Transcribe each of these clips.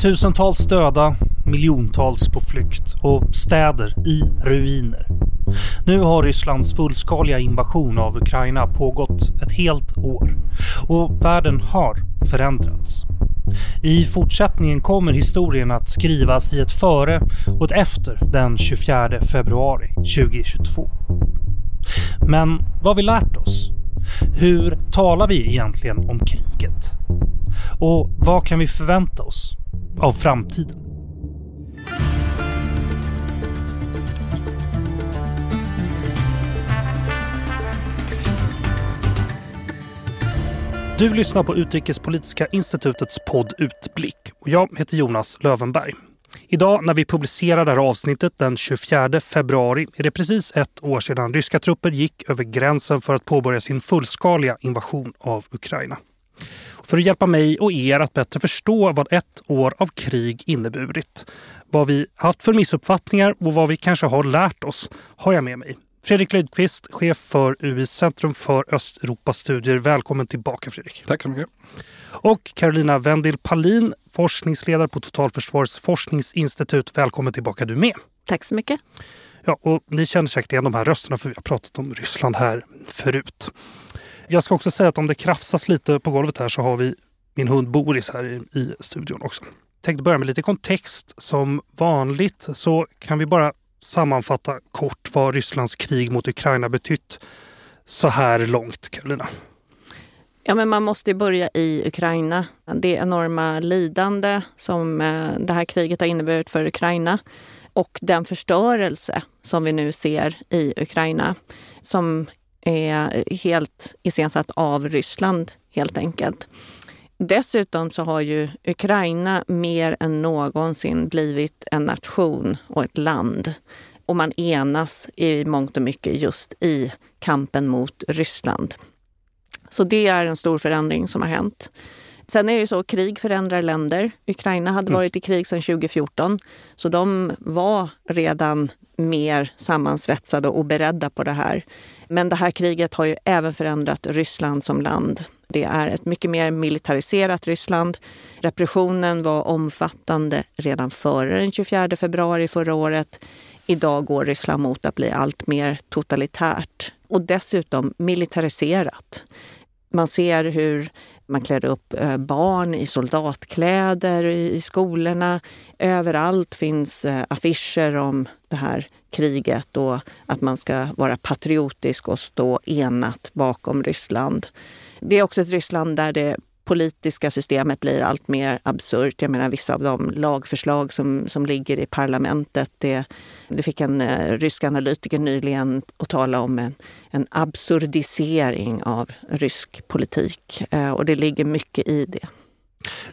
Tusentals döda, miljontals på flykt och städer i ruiner. Nu har Rysslands fullskaliga invasion av Ukraina pågått ett helt år och världen har förändrats. I fortsättningen kommer historien att skrivas i ett före och ett efter den 24 februari 2022. Men vad har vi lärt oss? Hur talar vi egentligen om kriget? Och vad kan vi förvänta oss av framtiden? Du lyssnar på Utrikespolitiska institutets podd Utblick och jag heter Jonas Lövenberg. Idag när vi publicerar det här avsnittet den 24 februari är det precis ett år sedan ryska trupper gick över gränsen för att påbörja sin fullskaliga invasion av Ukraina. För att hjälpa mig och er att bättre förstå vad ett år av krig inneburit, vad vi haft för missuppfattningar och vad vi kanske har lärt oss, har jag med mig Fredrik Lydqvist, chef för UIs Centrum för Östeuropastudier. Välkommen tillbaka Fredrik. Tack så mycket. Och Carolina Wendel Palin, forskningsledare på Totalförsvarets forskningsinstitut. Välkommen tillbaka du med. Tack så mycket. Ja, och ni känner säkert igen de här rösterna för vi har pratat om Ryssland här förut. Jag ska också säga att om det krafsas lite på golvet här så har vi min hund Boris här i, i studion också. Jag tänkte börja med lite kontext. Som vanligt så kan vi bara sammanfatta kort vad Rysslands krig mot Ukraina betytt så här långt, Karolina? Ja, men man måste börja i Ukraina. Det enorma lidande som eh, det här kriget har inneburit för Ukraina och den förstörelse som vi nu ser i Ukraina som är helt iscensatt av Ryssland helt enkelt. Dessutom så har ju Ukraina mer än någonsin blivit en nation och ett land. Och man enas i mångt och mycket just i kampen mot Ryssland. Så det är en stor förändring som har hänt. Sen är det så, krig förändrar länder. Ukraina hade mm. varit i krig sedan 2014, så de var redan mer sammansvetsade och beredda på det här. Men det här kriget har ju även förändrat Ryssland som land. Det är ett mycket mer militariserat Ryssland. Repressionen var omfattande redan före den 24 februari förra året. Idag går Ryssland mot att bli allt mer totalitärt och dessutom militariserat. Man ser hur man klär upp eh, barn i soldatkläder i skolorna. Överallt finns eh, affischer om det här kriget och att man ska vara patriotisk och stå enat bakom Ryssland. Det är också ett Ryssland där det politiska systemet blir allt mer absurt. Jag menar vissa av de lagförslag som, som ligger i parlamentet. Det, det fick en eh, rysk analytiker nyligen att tala om en, en absurdisering av rysk politik eh, och det ligger mycket i det.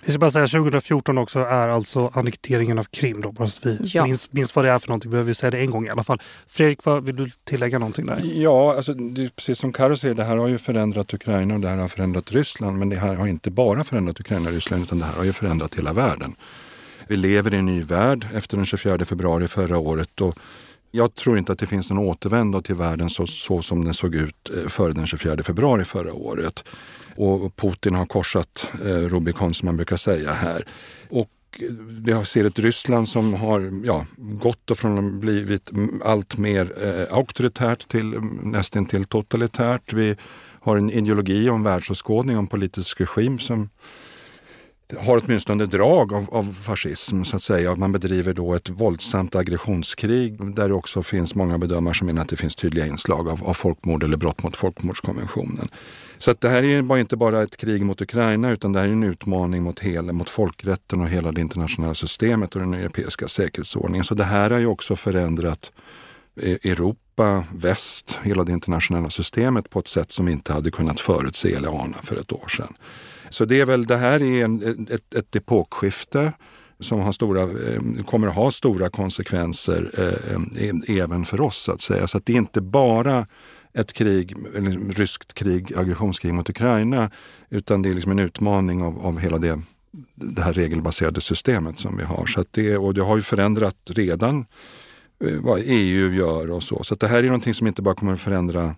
Vi ska bara säga 2014 också är alltså annekteringen av Krim. Då, bara så vi ja. minns, minns vad det är för någonting. Vi behöver säga det en gång i alla fall. Fredrik, vad, vill du tillägga någonting där? Ja, alltså, det precis som Karo säger, det här har ju förändrat Ukraina och det här har förändrat Ryssland. Men det här har inte bara förändrat Ukraina och Ryssland utan det här har ju förändrat hela världen. Vi lever i en ny värld efter den 24 februari förra året. Och jag tror inte att det finns någon återvändo till världen så, så som den såg ut eh, före den 24 februari förra året. Och Putin har korsat eh, Rubicon som man brukar säga här. Och eh, vi ser ett Ryssland som har ja, gått från att blivit allt mer eh, auktoritärt till mm, nästan till totalitärt. Vi har en ideologi och en världsåskådning och en politisk regim som har åtminstone drag av, av fascism så att säga. Man bedriver då ett våldsamt aggressionskrig där det också finns många bedömare som menar att det finns tydliga inslag av, av folkmord eller brott mot folkmordskonventionen. Så att det här är inte bara ett krig mot Ukraina utan det här är en utmaning mot, hela, mot folkrätten och hela det internationella systemet och den europeiska säkerhetsordningen. Så det här har ju också förändrat eh, Europa, väst, hela det internationella systemet på ett sätt som vi inte hade kunnat förutse eller ana för ett år sedan. Så det är väl, det här är en, ett, ett epokskifte som har stora, eh, kommer att ha stora konsekvenser eh, även för oss så att säga. Så att det är inte bara ett krig, eller ryskt krig, aggressionskrig mot Ukraina, utan det är liksom en utmaning av, av hela det, det här regelbaserade systemet som vi har. Så att det, och det har ju förändrat redan eh, vad EU gör och så. Så det här är någonting som inte bara kommer att förändra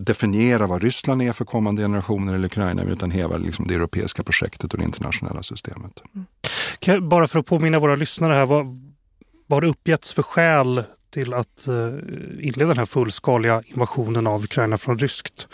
definiera vad Ryssland är för kommande generationer eller Ukraina utan hela liksom det europeiska projektet och det internationella systemet. Mm. Bara för att påminna våra lyssnare här, vad, vad har det uppgetts för skäl till att eh, inleda den här fullskaliga invasionen av Ukraina från ryskt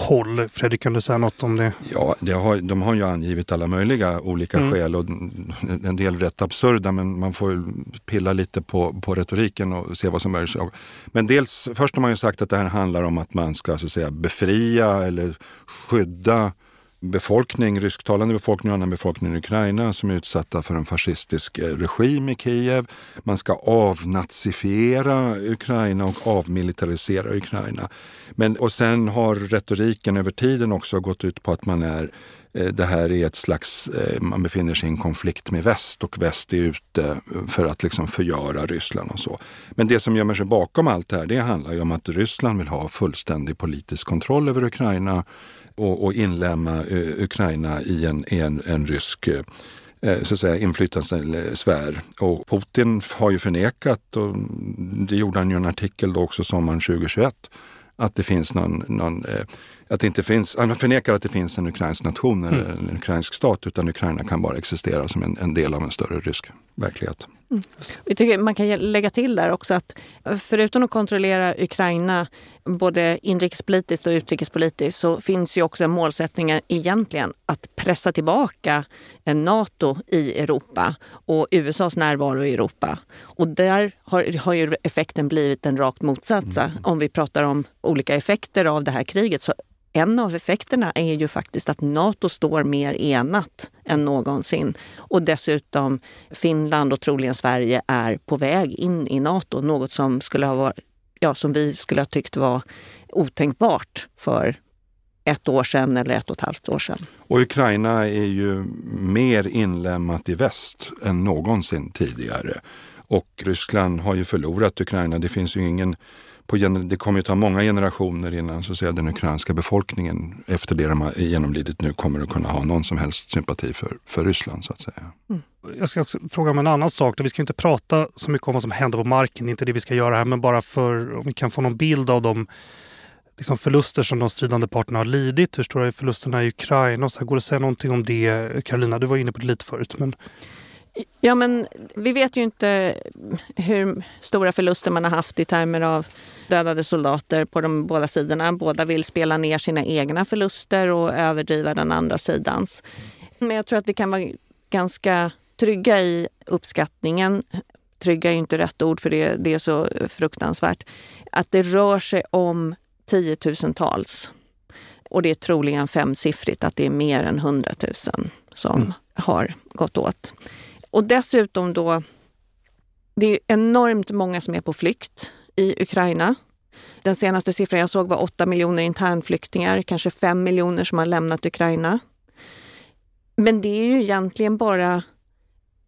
håll? Fredrik, kan du säga något om det? Ja, det har, de har ju angivit alla möjliga olika mm. skäl och en del rätt absurda men man får pilla lite på, på retoriken och se vad som är. Men dels, först har man ju sagt att det här handlar om att man ska så att säga befria eller skydda befolkning, rysktalande befolkning och annan befolkning i Ukraina som är utsatta för en fascistisk eh, regim i Kiev. Man ska avnazifiera Ukraina och avmilitarisera Ukraina. Men, och sen har retoriken över tiden också gått ut på att man är eh, det här är ett slags, eh, man befinner sig i en konflikt med väst och väst är ute för att liksom förgöra Ryssland och så. Men det som gömmer sig bakom allt det här, det handlar ju om att Ryssland vill ha fullständig politisk kontroll över Ukraina och, och inlämna uh, Ukraina i en, i en, en rysk uh, så att säga, inflytandesfär. Och Putin har ju förnekat, och det gjorde han ju en artikel då också sommaren 2021, att det finns någon, någon eh, att det inte finns, han förnekar att det finns en ukrainsk nation eller mm. en ukrainsk stat utan Ukraina kan bara existera som en, en del av en större rysk verklighet. Jag tycker man kan lägga till där också att förutom att kontrollera Ukraina både inrikespolitiskt och utrikespolitiskt så finns ju också en målsättning egentligen att pressa tillbaka Nato i Europa och USAs närvaro i Europa. Och där har, har ju effekten blivit den rakt motsatta. Mm. Om vi pratar om olika effekter av det här kriget så en av effekterna är ju faktiskt att Nato står mer enat än någonsin. Och dessutom Finland och troligen Sverige är på väg in i Nato. Något som, skulle ha varit, ja, som vi skulle ha tyckt var otänkbart för ett år sedan eller ett och ett halvt år sedan. Och Ukraina är ju mer inlämnat i väst än någonsin tidigare. Och Ryssland har ju förlorat Ukraina. Det finns ju ingen på, det kommer att ta många generationer innan så att säga, den ukrainska befolkningen efter det de har genomlidit nu kommer att kunna ha någon som helst sympati för, för Ryssland. så att säga. Mm. Jag ska också fråga om en annan sak. Vi ska inte prata så mycket om vad som händer på marken, inte det vi ska göra här, men bara för om vi kan få någon bild av de liksom förluster som de stridande parterna har lidit. Hur stora är förlusterna i Ukraina? Så här, går det att säga någonting om det? Karolina, du var inne på det lite förut. Men... Ja, men vi vet ju inte hur stora förluster man har haft i termer av dödade soldater på de båda sidorna. Båda vill spela ner sina egna förluster och överdriva den andra sidans. Men jag tror att vi kan vara ganska trygga i uppskattningen. Trygga är inte rätt ord för det, det är så fruktansvärt. Att det rör sig om tiotusentals. Och det är troligen femsiffrigt, att det är mer än hundratusen som mm. har gått åt. Och dessutom då, det är enormt många som är på flykt i Ukraina. Den senaste siffran jag såg var 8 miljoner internflyktingar, kanske 5 miljoner som har lämnat Ukraina. Men det är ju egentligen bara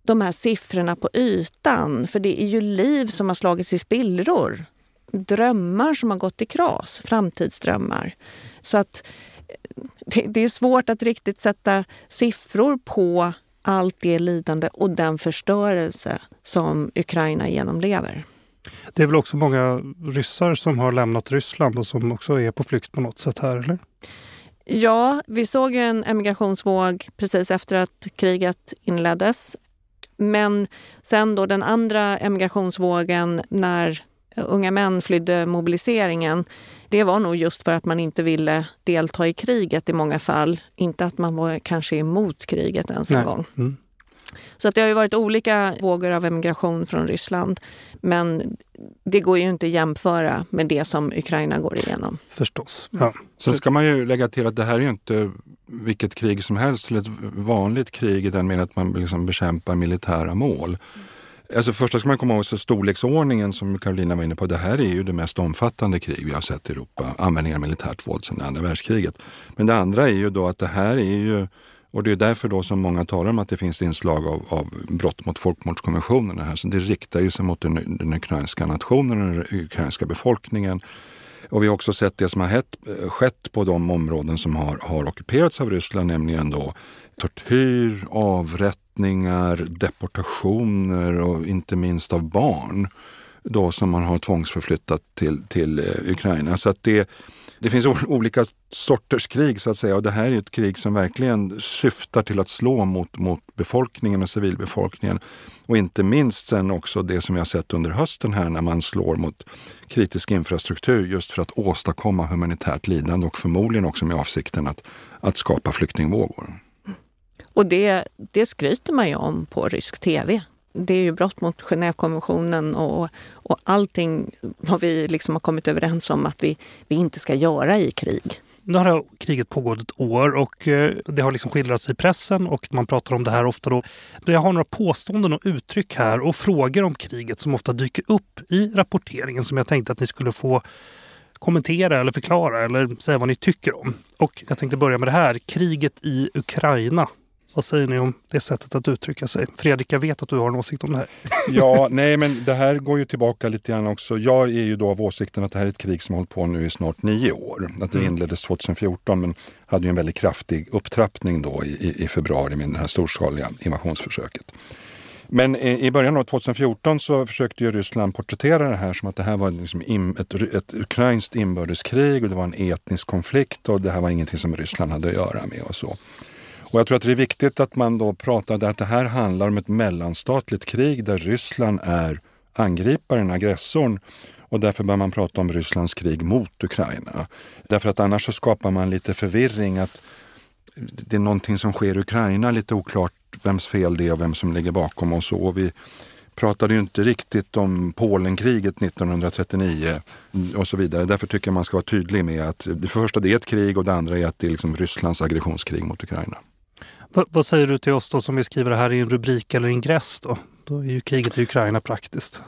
de här siffrorna på ytan, för det är ju liv som har slagits i spillror. Drömmar som har gått i kras, framtidsdrömmar. Så att eh, det, det är svårt att riktigt sätta siffror på allt det lidande och den förstörelse som Ukraina genomlever. Det är väl också många ryssar som har lämnat Ryssland och som också är på flykt på något sätt här, eller? Ja, vi såg en emigrationsvåg precis efter att kriget inleddes. Men sen då den andra emigrationsvågen när unga män flydde mobiliseringen, det var nog just för att man inte ville delta i kriget i många fall. Inte att man var kanske emot kriget ens en gång. Mm. Så att det har ju varit olika vågor av emigration från Ryssland. Men det går ju inte att jämföra med det som Ukraina går igenom. Förstås. Ja. Sen ska man ju lägga till att det här är ju inte vilket krig som helst, eller ett vanligt krig i den meningen att man liksom bekämpar militära mål. Alltså första ska man komma ihåg så storleksordningen som Carolina var inne på. Det här är ju det mest omfattande krig vi har sett i Europa. Användningen av militärt våld sedan andra världskriget. Men det andra är ju då att det här är ju och det är därför då som många talar om att det finns inslag av, av brott mot folkmordskonventionen. Här. Så det riktar ju sig mot den, den ukrainska nationen och den ukrainska befolkningen. Och vi har också sett det som har hett, skett på de områden som har, har ockuperats av Ryssland, nämligen då tortyr, avrättningar, deportationer och inte minst av barn då som man har tvångsförflyttat till, till eh, Ukraina. Så att det, det finns olika sorters krig så att säga och det här är ett krig som verkligen syftar till att slå mot, mot befolkningen och civilbefolkningen. Och inte minst sen också det som vi har sett under hösten här när man slår mot kritisk infrastruktur just för att åstadkomma humanitärt lidande och förmodligen också med avsikten att, att skapa flyktingvågor. Och det, det skryter man ju om på rysk tv. Det är ju brott mot Genèvekonventionen och, och allting vad vi liksom har kommit överens om att vi, vi inte ska göra i krig. Nu har kriget pågått ett år och eh, det har liksom skildrats i pressen och man pratar om det här ofta. Då. Jag har några påståenden och uttryck här och frågor om kriget som ofta dyker upp i rapporteringen som jag tänkte att ni skulle få kommentera eller förklara eller säga vad ni tycker om. Och jag tänkte börja med det här. Kriget i Ukraina vad säger ni om det sättet att uttrycka sig? Fredrik, jag vet att du har en åsikt om det här. Ja, nej men det här går ju tillbaka lite grann också. Jag är ju då av åsikten att det här är ett krig som har hållit på nu i snart nio år. Att det mm. inleddes 2014 men hade ju en väldigt kraftig upptrappning då i, i, februari med det här storskaliga invasionsförsöket. Men i början av 2014 så försökte ju Ryssland porträttera det här som att det här var liksom ett, ett ukrainskt inbördeskrig och det var en etnisk konflikt och det här var ingenting som Ryssland hade att göra med och så. Och jag tror att det är viktigt att man då pratar att det här handlar om ett mellanstatligt krig där Ryssland är angriparen, aggressorn. Och därför bör man prata om Rysslands krig mot Ukraina. Därför att annars så skapar man lite förvirring att det är någonting som sker i Ukraina, lite oklart vems fel det är och vem som ligger bakom och så. Och vi pratade ju inte riktigt om Polenkriget 1939 och så vidare. Därför tycker jag man ska vara tydlig med att det första det är ett krig och det andra är att det är liksom Rysslands aggressionskrig mot Ukraina. V vad säger du till oss då som vi skriver det här i en rubrik eller ingress då? Då är ju kriget i Ukraina praktiskt.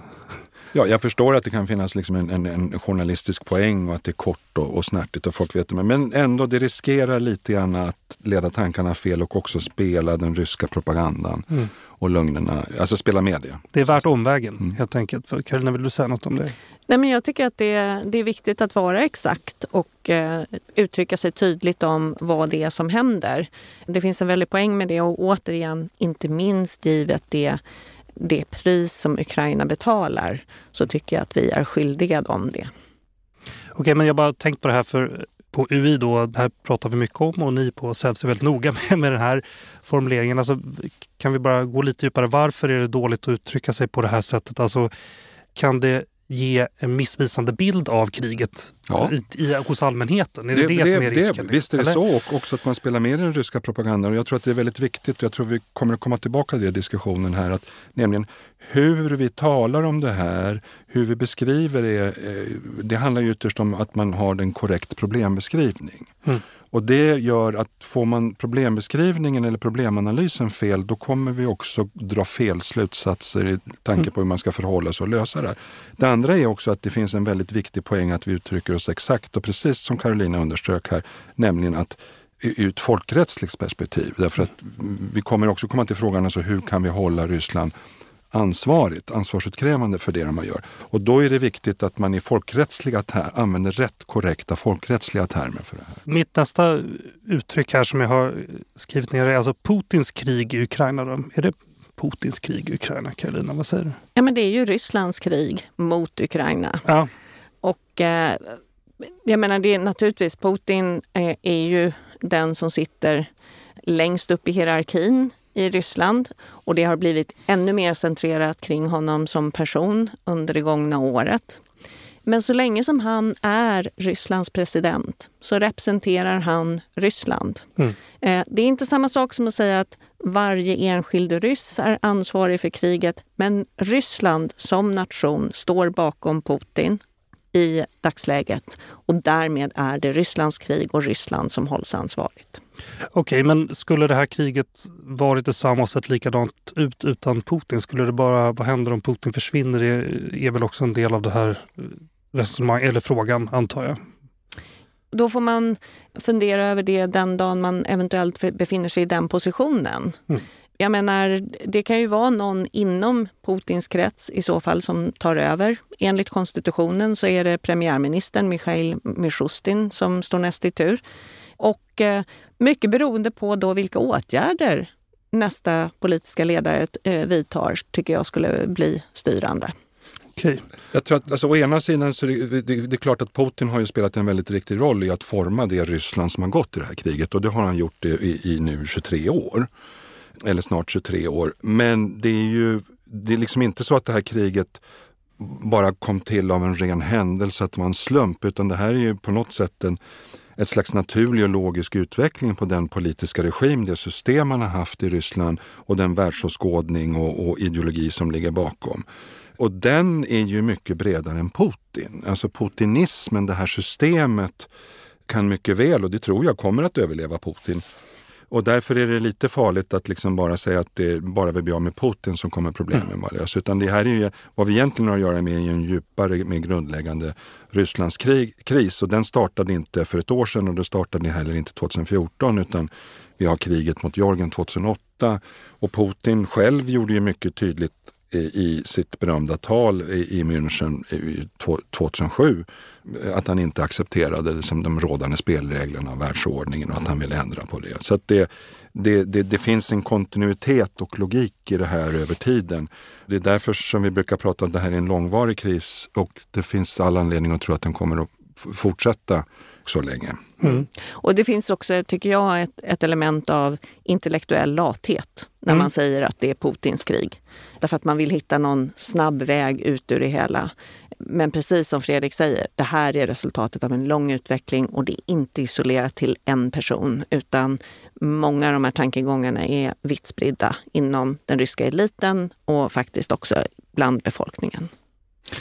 Ja, jag förstår att det kan finnas liksom en, en, en journalistisk poäng och att det är kort och, och snärtigt och folk vet det. Men ändå, det riskerar lite grann att leda tankarna fel och också spela den ryska propagandan mm. och lögnerna. Alltså spela med det. Det är värt omvägen mm. helt enkelt. För Carolina, vill du säga något om det? Nej, men jag tycker att det, det är viktigt att vara exakt och eh, uttrycka sig tydligt om vad det är som händer. Det finns en väldig poäng med det och återigen, inte minst givet det det pris som Ukraina betalar så tycker jag att vi är skyldiga dem det. Okej, men jag bara tänkt på det här för på UI då, det här pratar vi mycket om och ni på SEVS är väldigt noga med, med den här formuleringen. Alltså, kan vi bara gå lite djupare? Varför är det dåligt att uttrycka sig på det här sättet? Alltså, kan det ge en missvisande bild av kriget ja. i, i, hos allmänheten? Är det det, det som är risken? Det, visst är det liksom? så och också att man spelar med den ryska propagandan. Och jag tror att det är väldigt viktigt och jag tror vi kommer att komma tillbaka till det i diskussionen här. Att, nämligen hur vi talar om det här, hur vi beskriver det. Eh, det handlar ytterst om att man har en korrekt problembeskrivning. Mm. Och det gör att får man problembeskrivningen eller problemanalysen fel, då kommer vi också dra fel slutsatser i tanke på hur man ska förhålla sig och lösa det. Det andra är också att det finns en väldigt viktig poäng att vi uttrycker oss exakt och precis som Carolina underströk här, nämligen att ur ett folkrättsligt perspektiv. Därför att vi kommer också komma till frågan alltså hur kan vi hålla Ryssland ansvarigt, ansvarsutkrävande för det man gör. Och då är det viktigt att man i folkrättsliga termer använder rätt korrekta folkrättsliga termer för det här. Mitt nästa uttryck här som jag har skrivit ner är alltså Putins krig i Ukraina. Då. Är det Putins krig i Ukraina, Karolina? Vad säger du? Ja, men det är ju Rysslands krig mot Ukraina. Ja. Och eh, jag menar, det är naturligtvis Putin är, är ju den som sitter längst upp i hierarkin i Ryssland och det har blivit ännu mer centrerat kring honom som person under det gångna året. Men så länge som han är Rysslands president så representerar han Ryssland. Mm. Eh, det är inte samma sak som att säga att varje enskild ryss är ansvarig för kriget men Ryssland som nation står bakom Putin i dagsläget och därmed är det Rysslands krig och Ryssland som hålls ansvarigt. Okej, men skulle det här kriget varit detsamma och sett likadant ut utan Putin? Skulle det bara, vad händer om Putin försvinner? Det är väl också en del av det här resonemang, eller frågan antar jag. Då får man fundera över det den dagen man eventuellt befinner sig i den positionen. Mm. Jag menar, det kan ju vara någon inom Putins krets i så fall som tar över. Enligt konstitutionen så är det premiärministern Mikhail Mishustin som står näst i tur. Och eh, mycket beroende på då vilka åtgärder nästa politiska ledare eh, vidtar tycker jag skulle bli styrande. Okay. Jag tror att alltså, å ena sidan så är det, det, det, är klart att Putin har ju spelat en väldigt viktig roll i att forma det Ryssland som har gått i det här kriget och det har han gjort i, i nu 23 år. Eller snart 23 år. Men det är ju det är liksom inte så att det här kriget bara kom till av en ren händelse, att det var en slump, utan det här är ju på något sätt en, ett slags naturlig och logisk utveckling på den politiska regim, det system man har haft i Ryssland och den världsåskådning och, och ideologi som ligger bakom. Och den är ju mycket bredare än Putin. Alltså putinismen, det här systemet, kan mycket väl, och det tror jag kommer att överleva Putin, och därför är det lite farligt att liksom bara säga att det bara vi blir av med Putin som kommer problemen mm. vara lösa. Utan det här är ju, vad vi egentligen har att göra med är en djupare, mer grundläggande Rysslandskris. Och den startade inte för ett år sedan och det startade heller inte 2014 utan vi har kriget mot Georgien 2008. Och Putin själv gjorde ju mycket tydligt i sitt berömda tal i München 2007 eh, att han inte accepterade liksom de rådande spelreglerna och världsordningen och att han ville ändra på det. Så det, det, det, det, finns en kontinuitet och logik i det här över tiden. Det är därför som vi brukar prata om att det här är en långvarig kris och det finns all anledning att tro att den kommer att fortsätta så länge. Mm. Och det finns också, tycker jag, ett, ett element av intellektuell lathet när mm. man säger att det är Putins krig. Därför att man vill hitta någon snabb väg ut ur det hela. Men precis som Fredrik säger, det här är resultatet av en lång utveckling och det är inte isolerat till en person utan många av de här tankegångarna är vitt spridda inom den ryska eliten och faktiskt också bland befolkningen.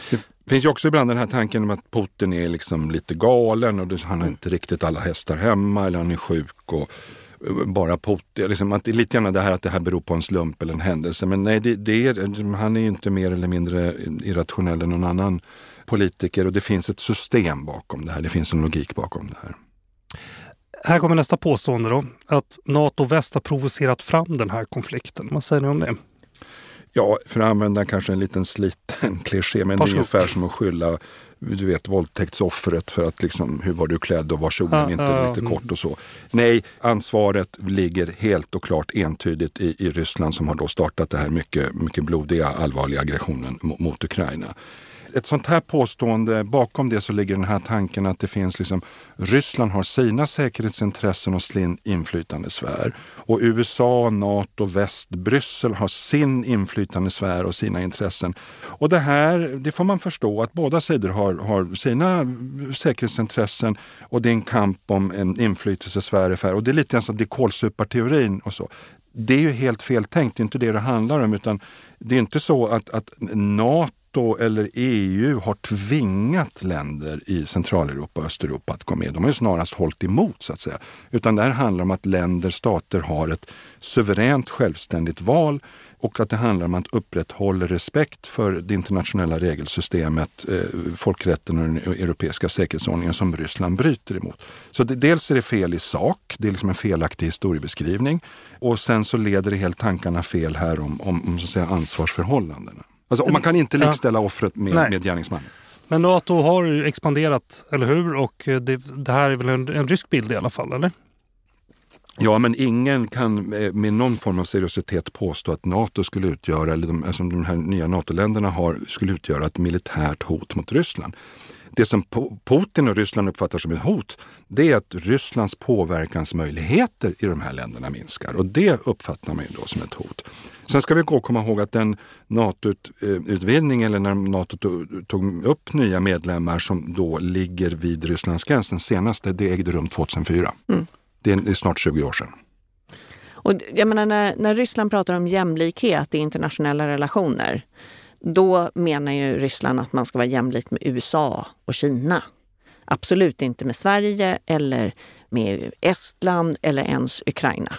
Det finns ju också ibland den här tanken om att Putin är liksom lite galen och han har inte riktigt alla hästar hemma eller han är sjuk. och eh, bara Putin, liksom att lite grann det här att det här beror på en slump eller en händelse. Men nej, det, det är, liksom, han är ju inte mer eller mindre irrationell än någon annan politiker och det finns ett system bakom det här. Det finns en logik bakom det här. Här kommer nästa påstående då, att NATO väst har provocerat fram den här konflikten. Vad säger ni om det? Ja, för att använda kanske en liten sliten kliché, men det är ungefär som att skylla du vet våldtäktsoffret för att liksom, hur var du klädd och var kjolen inte ja, lite mm. kort och så. Nej, ansvaret ligger helt och klart entydigt i, i Ryssland som har då startat det här mycket, mycket blodiga, allvarliga aggressionen mot Ukraina ett sånt här påstående, bakom det så ligger den här tanken att det finns liksom, Ryssland har sina säkerhetsintressen och sin inflytandesfär. Och USA, NATO, väst, Bryssel har sin inflytandesfär och sina intressen. Och det här, det får man förstå att båda sidor har, har sina säkerhetsintressen och det är en kamp om en inflytelsesfär. Och det är lite grann som det är kålsuparteorin och så det är ju helt fel tänkt, det är inte det det handlar om. utan Det är inte så att, att Nato NATO eller EU har tvingat länder i Centraleuropa och Östeuropa att gå med. De har ju snarast hållit emot så att säga. Utan det här handlar om att länder, stater har ett suveränt självständigt val och att det handlar om att upprätthålla respekt för det internationella regelsystemet, eh, folkrätten och den europeiska säkerhetsordningen som Ryssland bryter emot. Så det, dels är det fel i sak, det är liksom en felaktig historiebeskrivning och sen så leder det helt tankarna fel här om, om, om så att säga, ansvarsförhållandena. Alltså, man kan inte likställa ja. offret med, med gärningsmannen. Men Nato har ju expanderat, eller hur? Och det, det här är väl en, en rysk bild i alla fall, eller? Ja, men ingen kan eh, med någon form av seriositet påstå att Nato skulle utgöra, eller de, alltså de här nya NATO-länderna har, skulle utgöra ett militärt hot mot Ryssland. Det som Putin och Ryssland uppfattar som ett hot, det är att Rysslands påverkansmöjligheter i de här länderna minskar. Och det uppfattar man ju då som ett hot. Sen ska vi gå komma ihåg att den NATO-utvidgning, eller när Nato tog upp nya medlemmar som då ligger vid Rysslands gräns, den senaste, det ägde rum 2004. Mm. Det är snart 20 år sedan. Och jag menar, när, när Ryssland pratar om jämlikhet i internationella relationer, då menar ju Ryssland att man ska vara jämlik med USA och Kina. Absolut inte med Sverige eller med Estland eller ens Ukraina.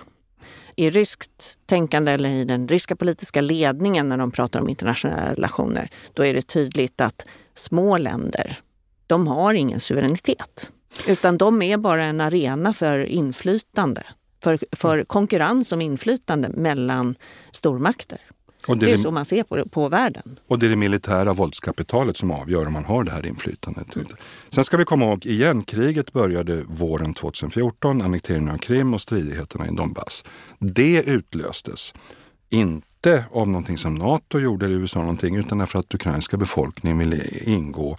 I ryskt tänkande eller i den ryska politiska ledningen när de pratar om internationella relationer, då är det tydligt att små länder, de har ingen suveränitet. Utan de är bara en arena för inflytande, för, för konkurrens om inflytande mellan stormakter. Och det, det är så man ser på, på världen. Och det är det militära våldskapitalet som avgör om man har det här inflytandet. Mm. Sen ska vi komma ihåg igen, kriget började våren 2014, annekteringen av Krim och stridigheterna i Donbass. Det utlöstes inte inte av någonting som Nato gjorde eller USA någonting utan därför att ukrainska befolkningen ville ingå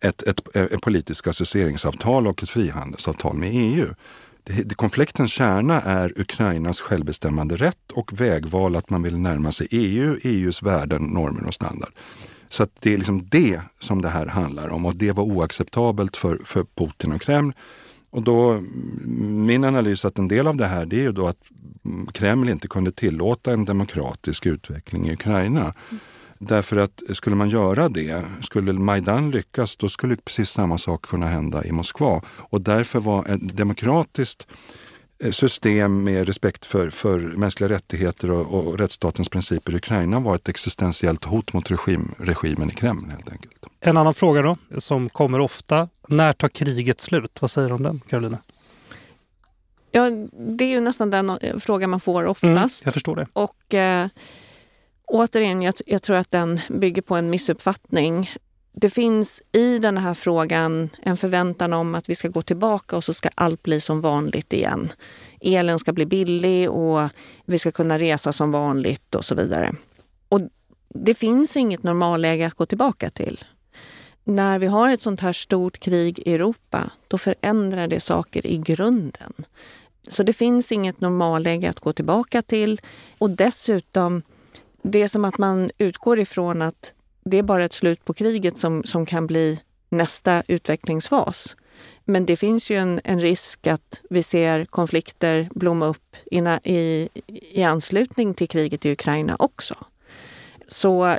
ett, ett, ett politiskt associeringsavtal och ett frihandelsavtal med EU. Konfliktens kärna är Ukrainas självbestämmande rätt och vägval att man vill närma sig EU, EUs värden, normer och standard. Så att det är liksom det som det här handlar om och det var oacceptabelt för, för Putin och Kreml. Och då, mm, min analys att en del av det här det är ju då att mm, Kreml inte kunde tillåta en demokratisk utveckling i Ukraina. Mm. Därför att skulle man göra det, skulle Majdan lyckas, då skulle precis samma sak kunna hända i Moskva. Och därför var ett demokratiskt eh, system med respekt för, för mänskliga rättigheter och, och rättsstatens principer i Ukraina var ett existentiellt hot mot regim, regimen i Kreml helt enkelt. En annan fråga då, som kommer ofta. När tar kriget slut? Vad säger du om den, Karolina? Ja, det är ju nästan den frågan man får oftast. Mm, jag förstår det. Och eh, återigen, jag, jag tror att den bygger på en missuppfattning. Det finns i den här frågan en förväntan om att vi ska gå tillbaka och så ska allt bli som vanligt igen. Elen ska bli billig och vi ska kunna resa som vanligt och så vidare. Och det finns inget normalläge att gå tillbaka till. När vi har ett sånt här stort krig i Europa, då förändrar det saker i grunden. Så det finns inget normalläge att gå tillbaka till. Och dessutom, det är som att man utgår ifrån att det är bara ett slut på kriget som, som kan bli nästa utvecklingsfas. Men det finns ju en, en risk att vi ser konflikter blomma upp i, i, i anslutning till kriget i Ukraina också. Så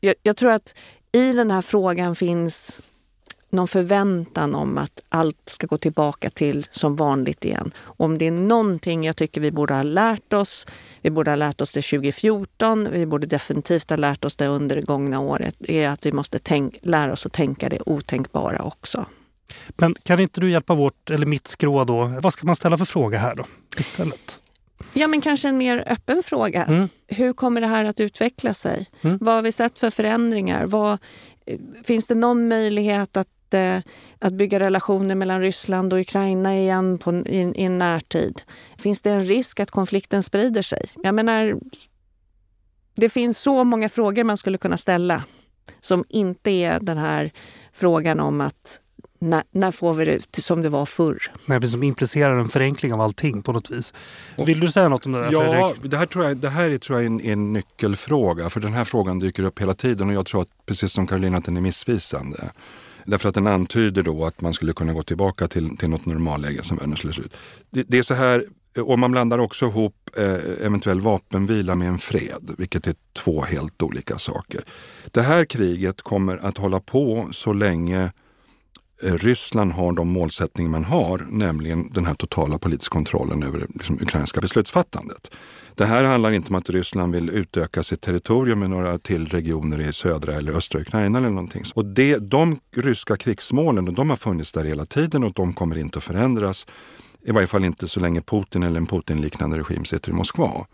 jag, jag, tror att i den här frågan finns någon förväntan om att allt ska gå tillbaka till som vanligt igen. Och om det är någonting jag tycker vi borde ha lärt oss, vi borde ha lärt oss det 2014, vi borde definitivt ha lärt oss det under det gångna året, är att vi måste tänk, lära oss att tänka det otänkbara också. Men kan inte du hjälpa vårt, eller mitt skrå då? Vad ska man ställa för fråga här då istället? Ja, men kanske en mer öppen fråga. Mm. Hur kommer det här att utveckla sig? Mm. Vad har vi sett för förändringar? Vad, finns det någon möjlighet att, eh, att bygga relationer mellan Ryssland och Ukraina igen på, i, i närtid? Finns det en risk att konflikten sprider sig? Jag menar, det finns så många frågor man skulle kunna ställa som inte är den här frågan om att när, när, får vi det som det var förr? Nej, som implicerar en förenkling av allting på något vis. Vill du säga något om det där Ja, Fredrik? det här, tror jag, det här är tror jag en, en nyckelfråga. För den här frågan dyker upp hela tiden och jag tror att, precis som Karolina att den är missvisande. Därför att den antyder då att man skulle kunna gå tillbaka till, till något normalläge som världen skulle se ut. Det, det är så här, och man blandar också ihop eh, eventuell vapenvila med en fred, vilket är två helt olika saker. Det här kriget kommer att hålla på så länge Eh, Eh, Ryssland har de målsättningar man har, nämligen den här totala politiska kontrollen över det liksom, ukrainska beslutsfattandet. Det här handlar inte om att Ryssland vill utöka sitt territorium med några till regioner i södra eller östra Ukraina eller någonting. Och det, de ryska krigsmålen, de har funnits där hela tiden och de kommer inte att förändras. I varje fall inte så länge Putin eller en Putin-liknande regim sitter i Moskva.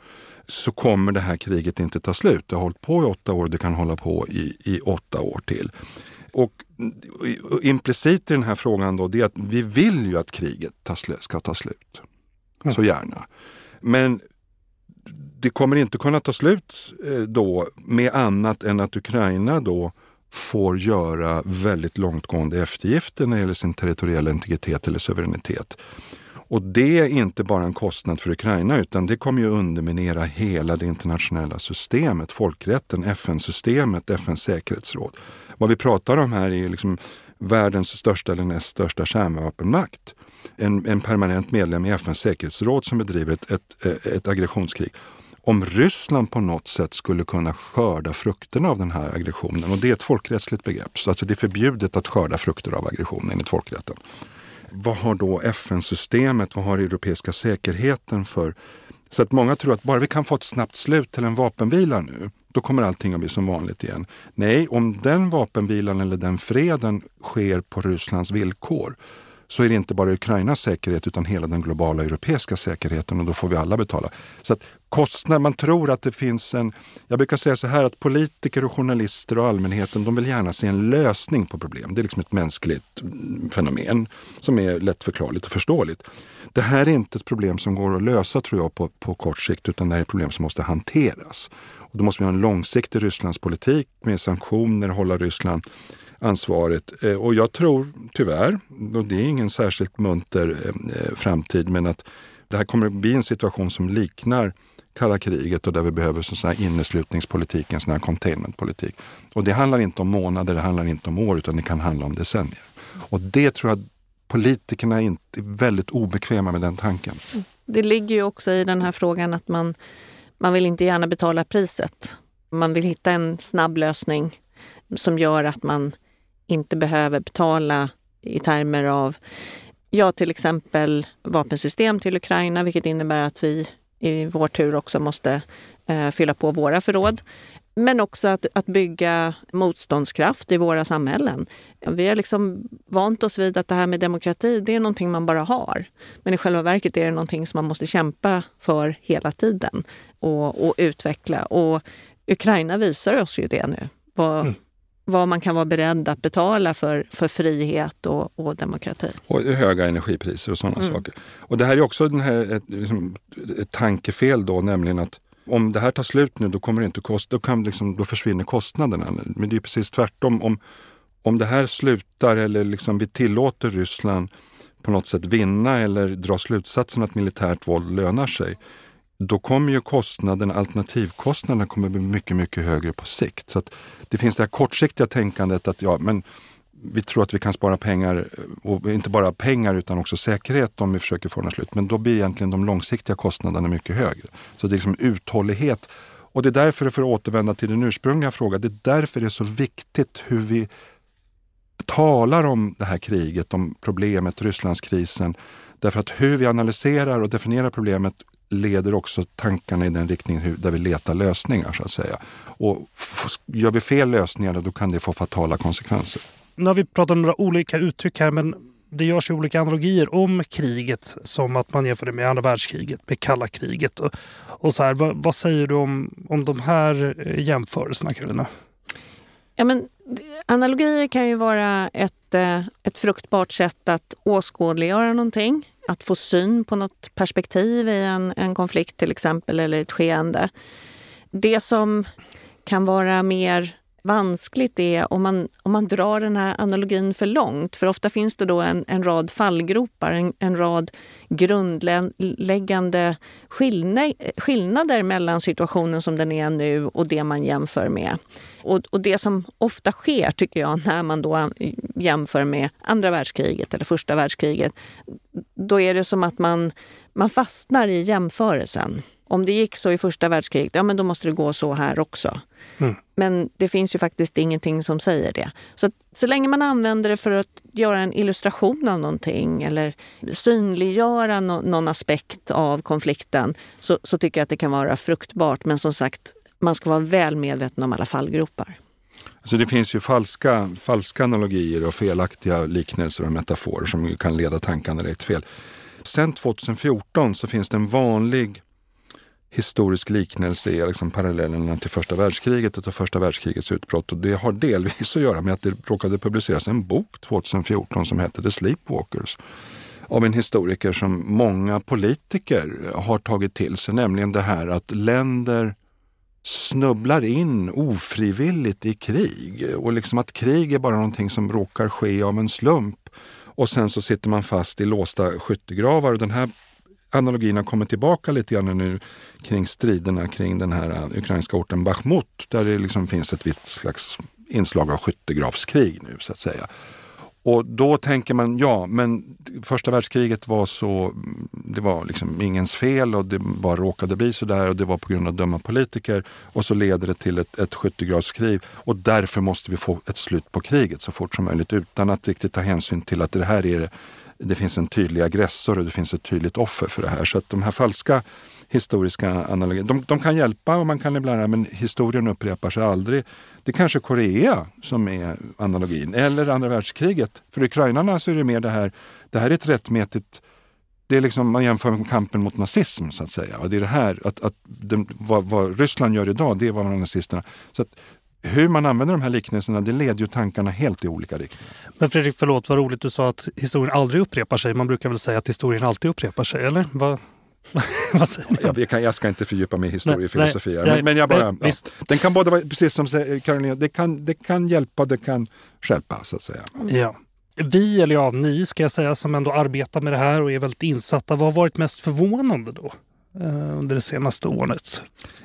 Så kommer det här kriget inte ta slut. Det har hållit på i åtta år, och det kan hålla på i, i åtta år till. Och implicit i den här frågan då, det är att vi vill ju att kriget ska ta slut. Mm. Så gärna. Men det kommer inte kunna ta slut eh, då med annat än att Ukraina då får göra väldigt långtgående eftergifter när det gäller sin territoriella integritet eller suveränitet. Och det är inte bara en kostnad för Ukraina utan det kommer ju underminera hela det internationella systemet, folkrätten, FN-systemet, FNs säkerhetsråd. Vad vi pratar om här är liksom världens största eller näst största kärnvapenmakt. En, en permanent medlem i FNs säkerhetsråd som bedriver ett, ett, ett aggressionskrig om Ryssland på något sätt skulle kunna skörda frukterna av den här aggressionen, och det är ett folkrättsligt begrepp, så alltså det är förbjudet att skörda frukter av aggression enligt folkrätten. Vad har då FN-systemet, vad har europeiska säkerheten för så att många tror att bara vi kan få ett snabbt slut till en vapenvila nu, då kommer allting att bli som vanligt igen. Nej, om den vapenvilan eller den freden sker på Rysslands villkor, så är det inte bara Ukrainas säkerhet utan hela den globala europeiska säkerheten och då får vi alla betala. Så att kostnad, man tror att det finns en... Jag brukar säga så här att politiker och journalister och allmänheten de vill gärna se en lösning på problem. Det är liksom ett mänskligt fenomen som är lättförklarligt och förståeligt. Det här är inte ett problem som går att lösa tror jag på, på kort sikt utan det är ett problem som måste hanteras. Och då måste vi ha en långsiktig Rysslandspolitik med sanktioner, hålla Ryssland ansvaret. Eh, och jag tror tyvärr, och det är ingen särskilt munter eh, eh, framtid, men att det här kommer att bli en situation som liknar kalla kriget och där vi behöver sån här inneslutningspolitik, en sån här containmentpolitik. Och det handlar inte om månader, det handlar inte om år, utan det kan handla om decennier. Och det tror jag politikerna är väldigt obekväma med den tanken. Det ligger ju också i den här frågan att man, man vill inte gärna betala priset. Man vill hitta en snabb lösning som gör att man inte behöver betala i termer av, ja till exempel vapensystem till Ukraina, vilket innebär att vi i vår tur också måste eh, fylla på våra förråd. Men också att, att bygga motståndskraft i våra samhällen. Vi har liksom vant oss vid att det här med demokrati, det är någonting man bara har. Men i själva verket är det någonting som man måste kämpa för hela tiden och, och utveckla. Och Ukraina visar oss ju det nu. Vad, mm vad man kan vara beredd att betala för, för frihet och, och demokrati. Och höga energipriser och sådana mm. saker. Och det här är också den här, ett, liksom, ett tankefel då, nämligen att om det här tar slut nu, då kommer det inte kosta, då, kan liksom, då försvinner kostnaderna. Men det är precis tvärtom. Om, om det här slutar eller liksom vi tillåter Ryssland på något sätt vinna eller dra slutsatsen att militärt våld lönar sig, då kommer ju kostnaden, alternativkostnaderna kommer bli mycket, mycket högre på sikt. Så det finns det här kortsiktiga tänkandet att ja, men vi tror att vi kan spara pengar, och inte bara pengar utan också säkerhet om vi försöker få den slut. Men då blir egentligen de långsiktiga kostnaderna mycket högre. Så det är liksom uthållighet. Och det är därför, för att återvända till den ursprungliga frågan, det är därför det är så viktigt hur vi talar om det här kriget, om problemet, Rysslandskrisen. Därför att hur vi analyserar och definierar problemet leder också tankarna i den riktningen där vi letar lösningar så att säga. Och gör vi fel lösningar då kan det få fatala konsekvenser. Nu har vi pratat om några olika uttryck här men det görs ju olika analogier om kriget som att man jämför det med andra världskriget, med kalla kriget. Och, och så här, vad, vad, säger du om, om de här eh, jämförelserna Karolina? Ja, men, analogier kan ju vara ett, eh, ett fruktbart sätt att åskådliggöra någonting att få syn på något perspektiv i en, en konflikt till exempel eller ett skeende. Det som kan vara mer vanskligt är om man, om man drar den här analogin för långt. För ofta finns det då en, en rad fallgropar, en, en rad grundläggande skillnader, skillnader mellan situationen som den är nu och det man jämför med. Och, och, det som ofta sker, tycker jag, när man då jämför med andra världskriget eller första världskriget, då är det som att man, man fastnar i jämförelsen. Om det gick så i första världskriget, ja men då måste det gå så här också. Mm. Men det finns ju faktiskt ingenting som säger det. Så, att, så länge man använder det för att göra en illustration av någonting eller synliggöra no, någon aspekt av konflikten så, så tycker jag att det kan vara fruktbart. Men som sagt, man ska vara väl medveten om alla fallgropar. Alltså det finns ju falska, falska analogier och felaktiga liknelser och metaforer som kan leda tankarna rätt fel. Sen 2014 så finns det en vanlig historisk liknelse är liksom parallellerna till första världskriget och första världskrigets utbrott. Och det har delvis att göra med att det råkade publiceras en bok 2014 som hette The Sleepwalkers av en historiker som många politiker har tagit till sig, nämligen det här att länder snubblar in ofrivilligt i krig och liksom att krig är bara någonting som råkar ske av en slump. Och sen så sitter man fast i låsta skyttegravar. Och den här analogin har kommit tillbaka lite grann nu kring striderna kring den här eh, ukrainska orten Bachmut där det liksom finns ett visst slags inslag av skyttegravskrig nu så att säga. Och då tänker man, ja men första världskriget var så, mm, det var liksom ingens fel och det bara råkade bli sådär och det var på grund av dumma politiker. Och så leder det till ett, ett skyttegravskrig och därför måste vi få ett slut på kriget så fort som möjligt utan att riktigt ta hänsyn till att det här är det finns en tydlig aggressor och det finns ett tydligt offer för det här. Så att de här falska historiska analogierna, De, de, kan hjälpa och man kan ibland, men historien upprepar sig aldrig. Det är kanske Korea som är analogin, eller andra världskriget. För ukrainarna så är det mer det här, det här är ett rättmätigt det är liksom, man jämför med kampen mot nazism så att säga. Och det är det här, att, att den, vad, vad, Ryssland gör idag, det är vad nazisterna... Så att, hur man använder de här liknelserna, det leder ju tankarna helt i olika riktningar. Men Fredrik, förlåt, vad roligt du sa att historien aldrig upprepar sig. Man brukar väl säga att historien alltid upprepar sig, eller? Vad, Vad jag, kan, jag ska inte fördjupa mig i historiefilosofi. Nej, men, men, jag bara, ja, Den kan både vara, precis som Karolina, det kan, det kan hjälpa, det kan skälpa så att säga. Ja. Vi, eller ja, ni ska jag säga, som ändå arbetar med det här och är väldigt insatta. Vad har varit mest förvånande då? Eh, under det senaste året?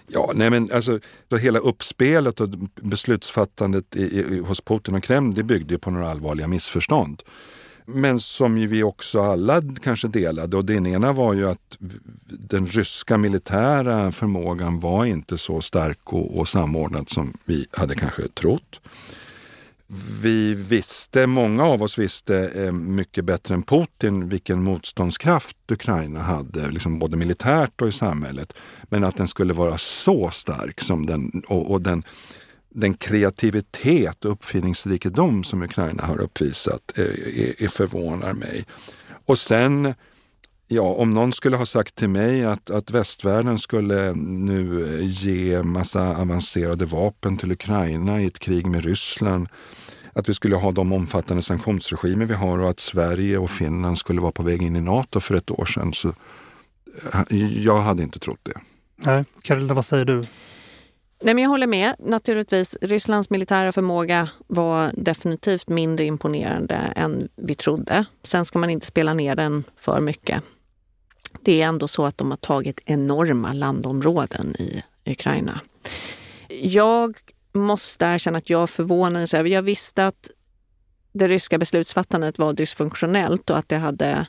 Ja, nej men alltså hela uppspelet och beslutsfattandet i, i, hos Putin och Kreml, det byggde på några allvarliga missförstånd men som ju vi också alla kanske delade. Och den ena var ju att den ryska militära förmågan var inte så stark och, och samordnad som vi hade kanske trott. Vi visste, många av oss visste eh, mycket bättre än Putin vilken motståndskraft Ukraina hade, liksom både militärt och i samhället. Men att den skulle vara så stark som den och, och den den kreativitet och uppfinningsrikedom som Ukraina har uppvisat är, är, är förvånar mig. Och sen, ja, om någon skulle ha sagt till mig att, att västvärlden skulle nu ge massa avancerade vapen till Ukraina i ett krig med Ryssland, att vi skulle ha de omfattande sanktionsregimer vi har och att Sverige och Finland skulle vara på väg in i Nato för ett år sedan. Så jag hade inte trott det. Nej, Karolina, vad säger du? Nej, men jag håller med. Naturligtvis, Rysslands militära förmåga var definitivt mindre imponerande än vi trodde. Sen ska man inte spela ner den för mycket. Det är ändå så att de har tagit enorma landområden i Ukraina. Jag måste erkänna att jag förvånades över, jag visste att det ryska beslutsfattandet var dysfunktionellt och att, det hade,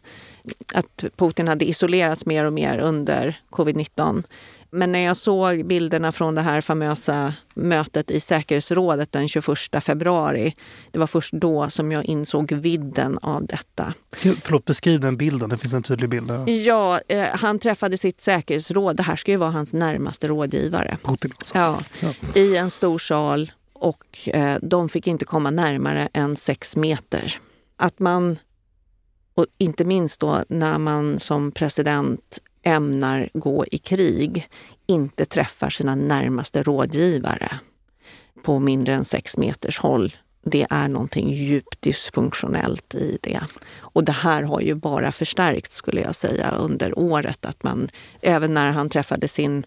att Putin hade isolerats mer och mer under covid-19. Men när jag såg bilderna från det här famösa mötet i säkerhetsrådet den 21 februari, det var först då som jag insåg vidden av detta. Förlåt, beskriv den bilden, det finns en tydlig bild. Ja, ja eh, han träffade sitt säkerhetsråd, det här ska ju vara hans närmaste rådgivare. Putin alltså. Ja, ja. I en stor sal och eh, de fick inte komma närmare än sex meter. Att man, och inte minst då när man som president ämnar gå i krig inte träffar sina närmaste rådgivare på mindre än sex meters håll. Det är någonting djupt dysfunktionellt i det. Och det här har ju bara förstärkts skulle jag säga under året. Att man, även när han träffade sin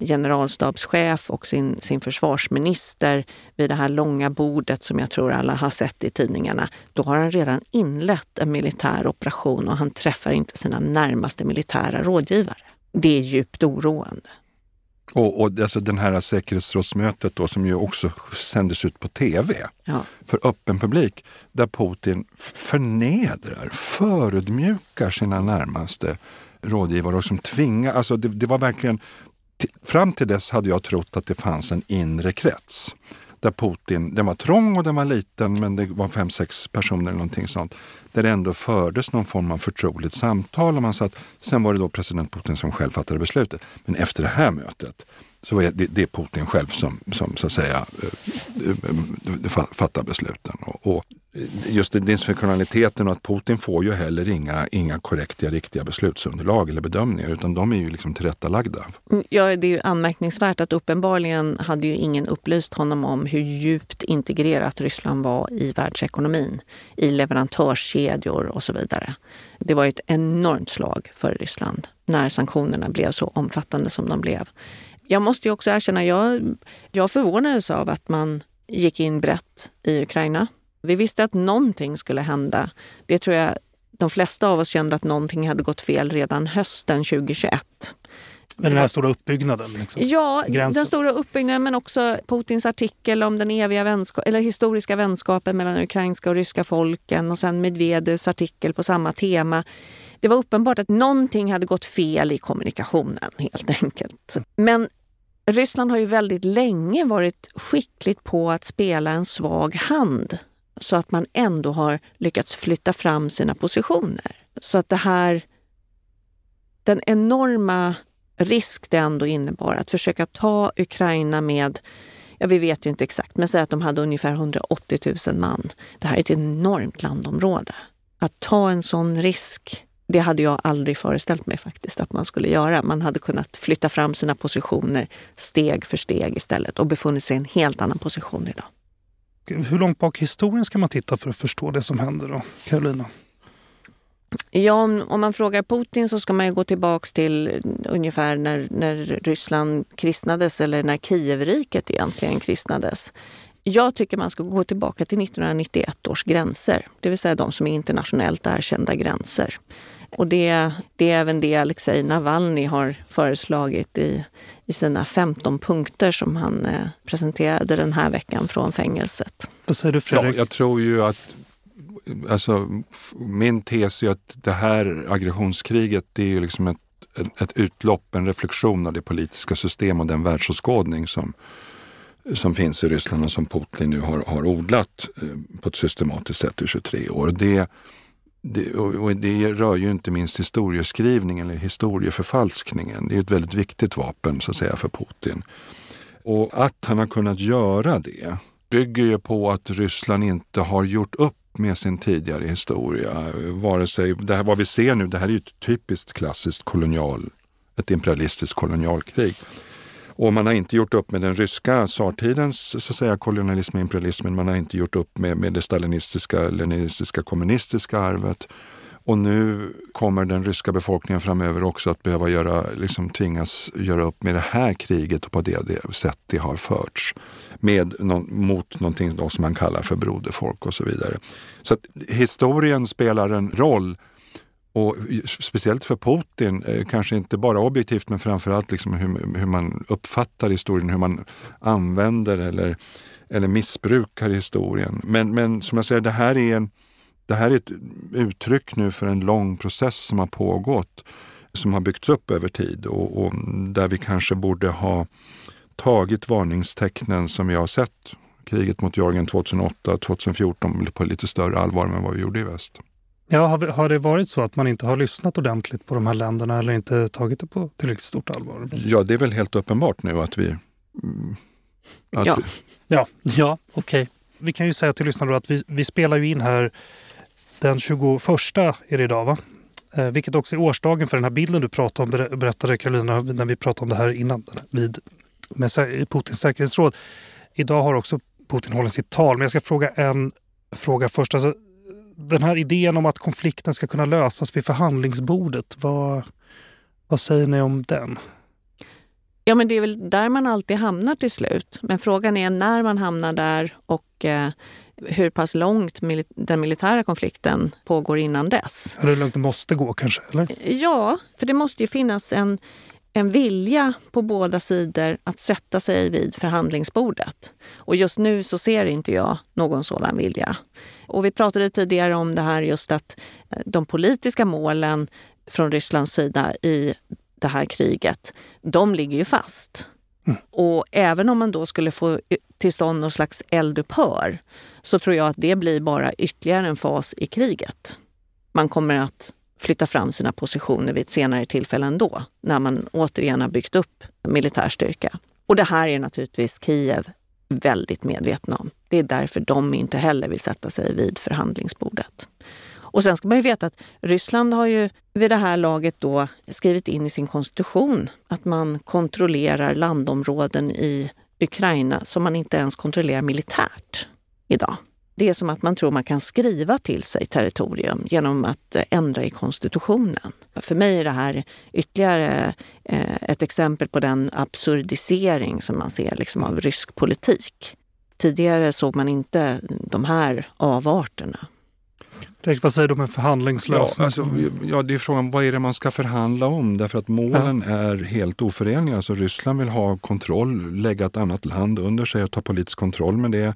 generalstabschef och sin, sin försvarsminister vid det här långa bordet som jag tror alla har sett i tidningarna, då har han redan inlett en militär operation och han träffar inte sina närmaste militära rådgivare. Det är djupt oroande. Och, och alltså den här säkerhetsrådsmötet då som ju också sändes ut på tv ja. för öppen publik där Putin förnedrar, förödmjukar sina närmaste rådgivare och som tvingar, alltså det, det var verkligen fram till dess hade jag trott att det fanns en inre krets. Där Putin, den var trång och den var liten men det var fem, sex personer eller någonting sånt. Där det ändå fördes någon form av förtroligt samtal. Och man satt, sen var det då president Putin som själv fattade beslutet. Men efter det här mötet så var det, det är Putin själv som, som så att säga eh, eh, eh, fattar besluten. Och, och just dysfunktionaliteten och att Putin får ju heller inga, inga korrekta, riktiga beslutsunderlag eller bedömningar utan de är ju liksom tillrättalagda. Mm, ja, det är ju anmärkningsvärt att uppenbarligen hade ju ingen upplyst honom om hur djupt integrerat Ryssland var i världsekonomin, i leverantörskedjor och så vidare. Det var ett enormt slag för Ryssland när sanktionerna blev så omfattande som de blev. Jag måste ju också erkänna, jag, jag förvånades av att man gick in brett i Ukraina vi visste att någonting skulle hända. Det tror jag de flesta av oss kände att någonting hade gått fel redan hösten 2021. Men den här stora uppbyggnaden? Liksom. Ja, Gränsen. den stora uppbyggnaden men också Putins artikel om den eviga vänskap, eller historiska vänskapen mellan ukrainska och ryska folken och sen Medvedevs artikel på samma tema. Det var uppenbart att någonting hade gått fel i kommunikationen helt enkelt. Men Ryssland har ju väldigt länge varit skickligt på att spela en svag hand så att man ändå har lyckats flytta fram sina positioner. Så att det här, den enorma risk det ändå innebar att försöka ta Ukraina med ja, vi vet ju inte exakt, men säg att de hade ungefär 180 000 man. Det här är ett enormt landområde. Att ta en sån risk, det hade jag aldrig föreställt mig faktiskt att man skulle göra. Man hade kunnat flytta fram sina positioner steg för steg istället och befunnit sig i en helt annan position idag. Hur långt bak i historien ska man titta för att förstå det som händer då, Karolina? Ja, om, om, man frågar Putin så ska man ju gå tillbaks till ungefär när, när Ryssland kristnades eller när Kievriket egentligen kristnades. Jag tycker man ska gå tillbaka till 1991 års gränser, det vill säga de som är internationellt erkända gränser. Och det, det är även det Alexej Navalny har föreslagit i, i sina 15 punkter som han eh, presenterade den här veckan från fängelset. Vad säger du Fredrik? Ja, jag tror ju att alltså, min tes är att det här aggressionskriget det är liksom ett, ett utlopp, en reflektion av det politiska system och den världsåskådning som, som finns i Ryssland och som Putin nu har, har odlat eh, på ett systematiskt sätt i 23 år. Det, det, och det rör ju inte minst historieskrivningen eller historieförfalskningen. Det är ett väldigt viktigt vapen så att säga för Putin. Och att han har kunnat göra det bygger ju på att Ryssland inte har gjort upp med sin tidigare historia. Vare sig, det här, vad vi ser nu, det här är ju ett typiskt klassiskt kolonial, ett imperialistiskt kolonialkrig. Och man har inte gjort upp med den ryska tsartidens så att säga, kolonialism och imperialismen. Man har inte gjort upp med, med det stalinistiska, leninistiska, kommunistiska arvet. Och nu kommer den ryska befolkningen framöver också att behöva göra, liksom tvingas göra upp med det här kriget och på det, det sätt det har förts. Med någon, mot någonting då som man kallar för broderfolk och så vidare. Så att historien spelar en roll och speciellt för Putin, eh, kanske inte bara objektivt men framförallt liksom hur, hur man uppfattar historien, hur man använder eller, eller missbrukar historien. Men, men som jag säger, det här är en det här är ett uttryck nu för en lång process som har pågått, som har byggts upp över tid och, och där vi kanske borde ha tagit varningstecknen som vi har sett kriget mot Georgien 2008 2014 på lite större allvar än vad vi gjorde i väst. Ja, har, har, det varit så att man inte har lyssnat ordentligt på de här länderna eller inte tagit det på tillräckligt stort allvar? Ja, det är väl helt uppenbart nu att vi... Mm, att ja. Vi... ja, ja, okej. Okay. Vi kan ju säga till lyssnarna att vi, vi spelar ju in här den 21 är det idag va? Eh, vilket också är årsdagen för den här bilden du pratade om, berättade Karolina när vi pratade om det här innan vid med Putins säkerhetsråd. Idag har också Putin hållit sitt tal, men jag ska fråga en fråga först. Alltså, den här idén om att konflikten ska kunna lösas vid förhandlingsbordet, vad, vad säger ni om den? Ja, men det är väl där man alltid hamnar till slut. Men frågan är när man hamnar där och eh, hur pass långt den militära konflikten pågår innan dess. Hur långt det måste gå kanske? Eller? Ja, för det måste ju finnas en, en vilja på båda sidor att sätta sig vid förhandlingsbordet. Och just nu så ser inte jag någon sådan vilja. Och vi pratade tidigare om det här just att eh, de politiska målen från Rysslands sida i det här kriget, de ligger ju fast. Mm. Och även om man då skulle få till stånd någon slags eldupphör så tror jag att det blir bara ytterligare en fas i kriget. Man kommer att flytta fram sina positioner vid ett senare tillfälle ändå, när man återigen har byggt upp militär styrka. Och det här är naturligtvis Kiev väldigt medvetna om. Det är därför de inte heller vill sätta sig vid förhandlingsbordet. Och sen ska man ju veta att Ryssland har ju vid det här laget då skrivit in i sin konstitution att man kontrollerar landområden i Ukraina som man inte ens kontrollerar militärt idag. Det är som att man tror man kan skriva till sig territorium genom att ändra i konstitutionen. För mig är det här ytterligare eh, ett exempel på den absurdisering som man ser liksom av rysk politik. Tidigare såg man inte de här avarterna. Direkt, vad säger du om en förhandlingslösning? Ja, alltså, ja, det är frågan vad är det man ska förhandla om? Därför att målen ja. är helt oförenliga. Alltså, Ryssland vill ha kontroll, lägga ett annat land under sig och ta politisk kontroll med det.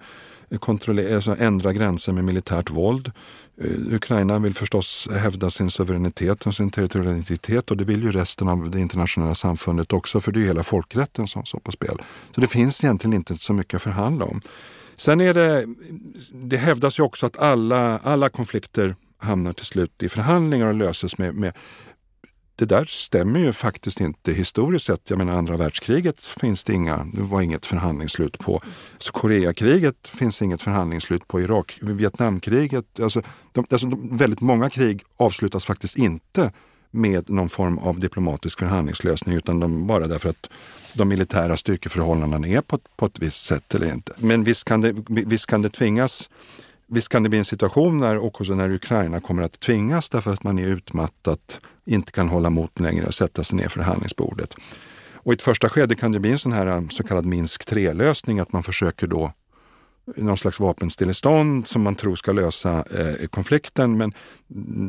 Alltså, ändra gränser med militärt våld. Eh, Ukraina vill förstås hävda sin suveränitet och sin territorialitet och det vill ju resten av det internationella samfundet också för det är ju hela folkrätten som står på spel. Så det finns egentligen inte så mycket att förhandla om. Sen är det, det hävdas ju också att alla, alla konflikter hamnar till slut i förhandlingar och löses med, med det där stämmer ju faktiskt inte historiskt sett. Jag menar andra världskriget finns det inga, det var inget förhandlingsslut på. Så Koreakriget finns inget förhandlingsslut på. Irak, Vietnamkriget, alltså, de, alltså de, väldigt många krig avslutas faktiskt inte med någon form av diplomatisk förhandlingslösning utan de, bara därför att de militära styrkeförhållandena är på, på ett visst sätt eller inte. Men visst kan det, visst kan det tvingas Visst kan det bli en situation när, också när Ukraina kommer att tvingas därför att man är utmattat, inte kan hålla mot längre och sätta sig ner för förhandlingsbordet. Och i ett första skede kan det bli en sån här eh, så kallad Minsk 3-lösning, att man försöker då någon slags vapenstillestånd som man tror ska lösa eh, konflikten. Men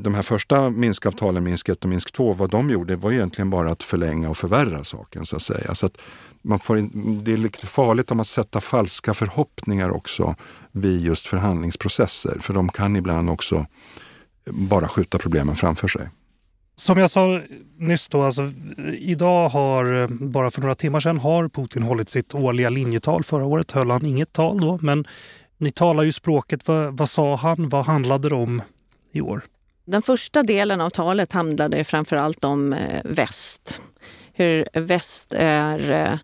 de här första Minskavtalen, Minsk 1 och Minsk 2, vad de gjorde var egentligen bara att förlänga och förvärra saken så att säga. Så att man får, det är lite farligt om att sätta falska förhoppningar också vid just förhandlingsprocesser, för de kan ibland också bara skjuta problemen framför sig. Som jag sa nyss då, alltså, idag har, eh, bara för några timmar sedan, har Putin hållit sitt årliga linjetal. Förra året höll han inget tal då, men ni talar ju språket. Vad, vad sa han? Vad handlade det om i år? Den första delen av talet handlade framför allt om eh, väst. Hur väst är eh,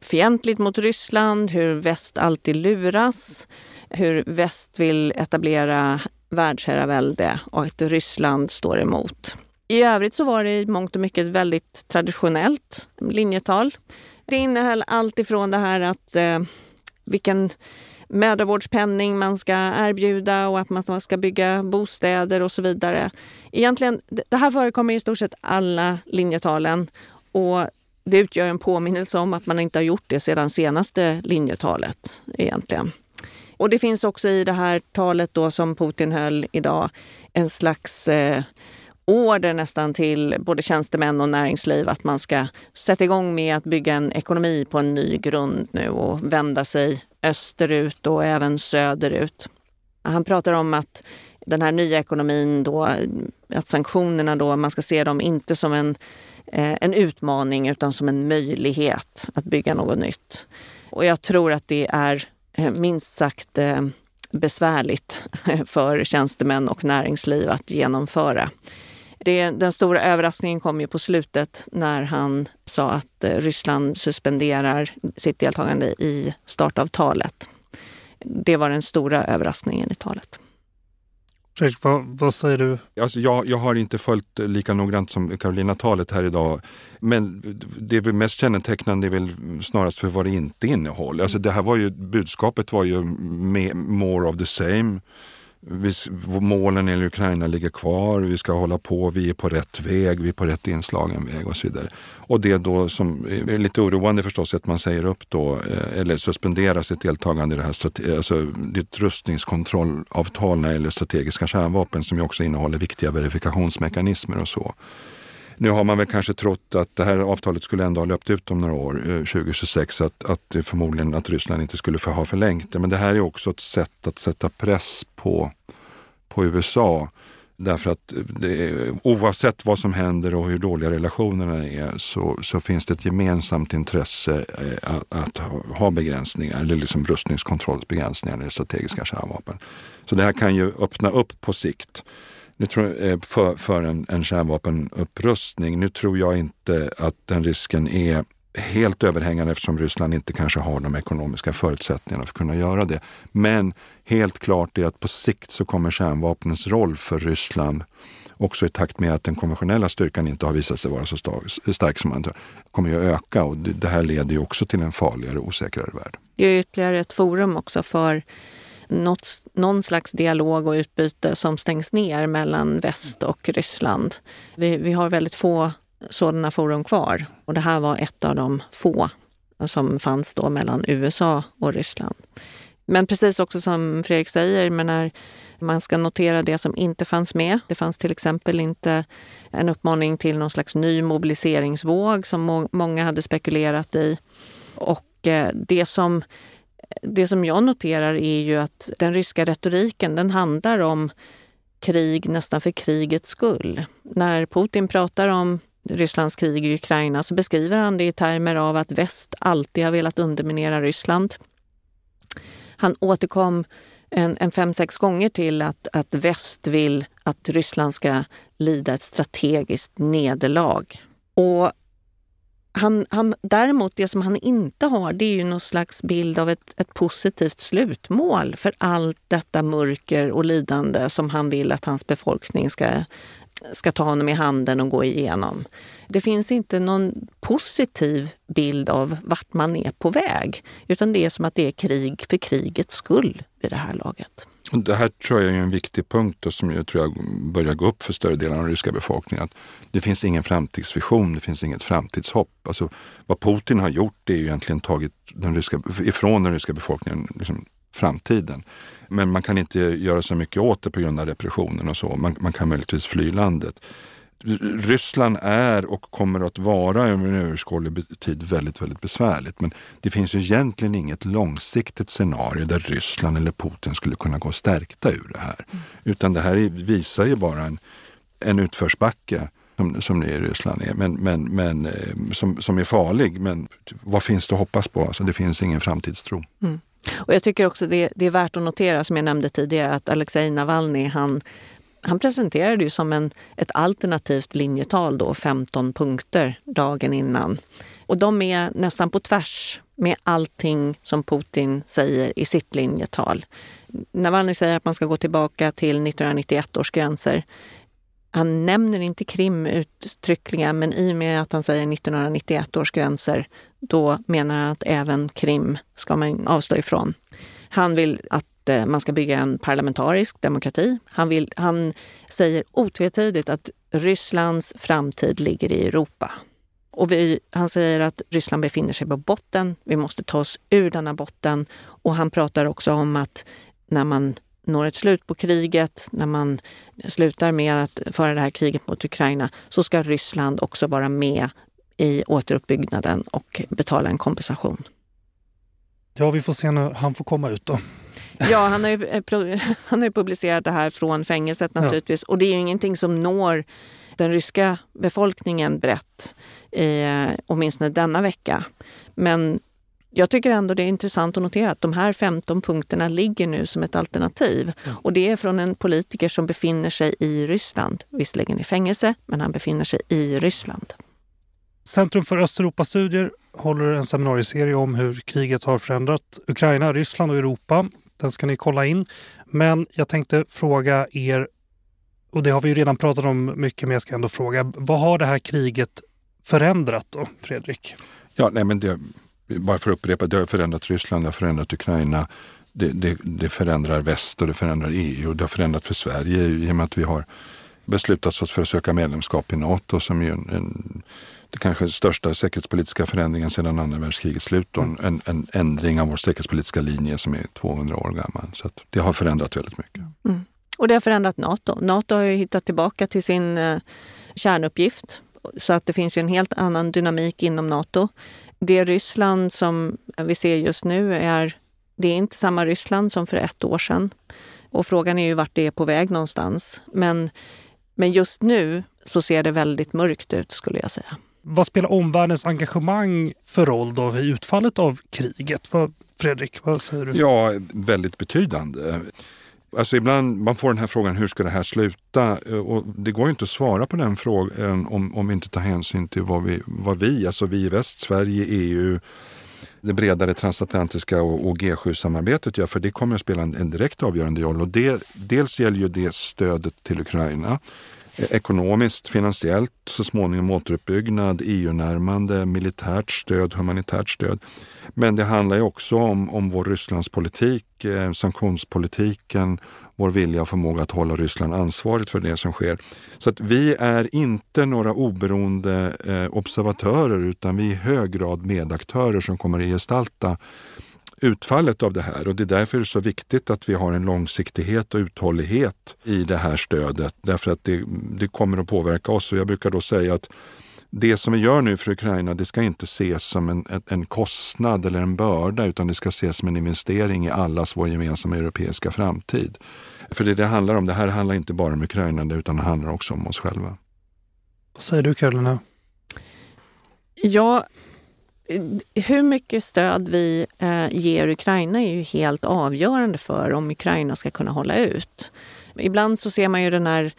fientligt mot Ryssland, hur väst alltid luras, hur väst vill etablera världsherravälde och att Ryssland står emot. I övrigt så var det i mångt och mycket ett väldigt traditionellt linjetal. Det innehöll allt ifrån det här att eh, vilken mödravårdspenning man ska erbjuda och att man ska bygga bostäder och så vidare. Egentligen, det här förekommer i stort sett alla linjetalen och det utgör en påminnelse om att man inte har gjort det sedan senaste linjetalet egentligen. Och det finns också i det här talet då som Putin höll idag en slags eh, order nästan till både tjänstemän och näringsliv att man ska sätta igång med att bygga en ekonomi på en ny grund nu och vända sig österut och även söderut. Han pratar om att den här nya ekonomin då, att sanktionerna då, man ska se dem inte som en, eh, en utmaning utan som en möjlighet att bygga något nytt. Och jag tror att det är eh, minst sagt eh, besvärligt för tjänstemän och näringsliv att genomföra. Det, den stora överraskningen kom ju på slutet när han sa att eh, Ryssland suspenderar sitt deltagande i startavtalet. Det var den stora överraskningen i talet. Fredrik, vad, vad, säger du? Alltså jag, jag har inte följt lika noggrant som Carolina talet här idag. Men det är väl mest kännetecknande är väl snarast för vad det inte innehåller. Alltså det här var ju, budskapet var ju more of the same vi, målen i Ukraina ligger kvar, vi ska hålla på, vi är på rätt väg, vi är på rätt inslagen väg och så vidare. Och det då som är lite oroande förstås är att man säger upp då, eh, eller suspenderar sitt deltagande i det här alltså det rustningskontrollavtal när det gäller strategiska kärnvapen som ju också innehåller viktiga verifikationsmekanismer och så. Nu har man väl kanske trott att det här avtalet skulle ändå ha löpt ut om några år, eh, 2026, att, att förmodligen att Ryssland inte skulle få ha förlängt det. Men det här är också ett sätt att sätta press på, på USA. Därför att eh, det, oavsett vad som händer och hur dåliga relationerna är så, så finns det ett gemensamt intresse eh, att, att ha begränsningar, eller liksom rustningskontrollsbegränsningar när det strategiska kärnvapen. Så det här kan ju öppna upp på sikt nu tror, jag, eh, för, för en, en kärnvapenupprustning. Nu tror jag inte att den risken är helt överhängande eftersom Ryssland inte kanske har de ekonomiska förutsättningarna för att kunna göra det. Men helt klart är att på sikt så kommer kärnvapnens roll för Ryssland också i takt med att den konventionella styrkan inte har visat sig vara så stark som man tror, kommer ju att öka och det här leder ju också till en farligare och osäkrare värld. Det är ytterligare ett forum också för något, någon slags dialog och utbyte som stängs ner mellan väst och Ryssland. Vi, vi har väldigt få sådana forum kvar och det här var ett av de få som fanns då mellan USA och Ryssland. Men precis också som Fredrik säger, menar, man ska notera det som inte fanns med. Det fanns till exempel inte en uppmaning till någon slags ny mobiliseringsvåg som må många hade spekulerat i. Och eh, det som det som jag noterar är ju att den ryska retoriken den handlar om krig nästan för krigets skull. När Putin pratar om Rysslands krig i Ukraina så beskriver han det i termer av att väst alltid har velat underminera Ryssland. Han återkom en, en fem, sex gånger till att, att väst vill att Ryssland ska lida ett strategiskt nederlag. Och han, han, däremot, det som han inte har, det är ju någon slags bild av ett, ett positivt slutmål för allt detta mörker och lidande som han vill att hans befolkning ska, ska ta honom i handen och gå igenom. Det finns inte någon positiv bild av vart man är på väg, utan det är som att det är krig för krigets skull vid det här laget. Det här tror jag är en viktig punkt och som jag tror jag börjar gå upp för större delen av den ryska befolkningen. Att det finns ingen framtidsvision, det finns inget framtidshopp. Alltså, vad Putin har gjort är ju egentligen tagit den ryska, ifrån den ryska befolkningen liksom, framtiden. Men man kan inte göra så mycket åt det på grund av repressionen och så. Man, man kan möjligtvis fly landet. Ryssland är och kommer att vara över en överskådlig tid väldigt, väldigt besvärligt. Men det finns ju egentligen inget långsiktigt scenario där Ryssland eller Putin skulle kunna gå stärkta ur det här. Mm. Utan det här visar ju bara en, en utförsbacke som, som det i Ryssland är, men, men, men eh, som, som är farlig. Men vad finns det att hoppas på? Alltså, det finns ingen framtidstro. Mm. Och jag tycker också det, det är värt att notera, som jag nämnde tidigare, att Alexej Navalny han han presenterade ju som en, ett alternativt linjetal då, 15 punkter dagen innan. Och de är nästan på tvärs med allting som Putin säger i sitt linjetal. Navalny säger att man ska gå tillbaka till 1991 års gränser. Han nämner inte Krim uttryckligen, men i och med att han säger 1991 års gränser, då menar han att även Krim ska man avstå ifrån. Han vill att Eh, man ska bygga en parlamentarisk demokrati. Han, vill, han säger otvetydigt att Rysslands framtid ligger i Europa. Och vi, han säger att Ryssland befinner sig på botten. Vi måste ta oss ur denna botten. Och han pratar också om att när man når ett slut på kriget, när man slutar med att föra det här kriget mot Ukraina, så ska Ryssland också vara med i återuppbyggnaden och betala en kompensation. Ja, vi får se när han får komma ut då. Ja, han har, ju, eh, han har publicerat det här från fängelset naturligtvis. Ja. Och det är ju ingenting som når den ryska befolkningen brett, eh, åtminstone denna vecka. Men jag tycker ändå det är intressant att notera att de här 15 punkterna ligger nu som ett alternativ. Ja. Och det är från en politiker som befinner sig i Ryssland. Visserligen i fängelse, men han befinner sig i Ryssland. Centrum för Östeuropastudier håller en seminarieserie om hur kriget har förändrat Ukraina, Ryssland och Europa. Den ska ni kolla in. Men jag tänkte fråga er, och det har vi ju redan pratat om mycket, men jag ska ändå fråga. Vad har det här kriget förändrat då, Fredrik? Ja, nej men det, bara för att upprepa, det har förändrat Ryssland, det har förändrat Ukraina. Det, det, det förändrar väst och det förändrar EU och det har förändrat för Sverige i och med att vi har beslutat oss för att söka medlemskap i Nato som är en, en kanske största säkerhetspolitiska förändringen sedan andra världskrigets slut. Mm. En, en, ändring av vår säkerhetspolitiska linje som är 200 år gammal. Så det har förändrat väldigt mycket. Mm. Och det har förändrat Nato. Nato har ju hittat tillbaka till sin eh, kärnuppgift. Så att det finns ju en helt annan dynamik inom Nato. Det Ryssland som vi ser just nu är, det är inte samma Ryssland som för ett år sedan. Och frågan är ju vart det är på väg någonstans. Men, men just nu så ser det väldigt mörkt ut skulle jag säga. Vad spelar omvärldens engagemang för roll då i utfallet av kriget? Vad, Fredrik, vad säger du? Ja, väldigt betydande. Alltså ibland man får den här frågan, hur ska det här sluta? Och det går inte att svara på den frågan om, om vi inte tar hänsyn till vad vi, vad vi, alltså vi i väst, Sverige, EU, det bredare transatlantiska och, och G7-samarbetet gör, för det kommer att spela en, en direkt avgörande roll. Och det, dels gäller ju det stödet till Ukraina ekonomiskt, finansiellt, så småningom återuppbyggnad, EU-närmande, militärt stöd, humanitärt stöd. Men det handlar ju också om, om vår Rysslandspolitik, eh, sanktionspolitiken, vår vilja och förmåga att hålla Ryssland ansvarigt för det som sker. Så att vi är inte några oberoende eh, observatörer utan vi är i hög grad medaktörer som kommer att gestalta utfallet av det här. Och det är därför det är så viktigt att vi har en långsiktighet och uthållighet i det här stödet. Därför att det, det kommer att påverka oss. Och jag brukar då säga att det som vi gör nu för Ukraina, det ska inte ses som en, en kostnad eller en börda, utan det ska ses som en investering i allas vår gemensamma europeiska framtid. För det det handlar om, det här handlar inte bara om Ukraina, utan det handlar också om oss själva. Vad säger du Karolina? Ja, hur mycket stöd vi eh, ger Ukraina är ju helt avgörande för om Ukraina ska kunna hålla ut. Ibland så ser man ju den här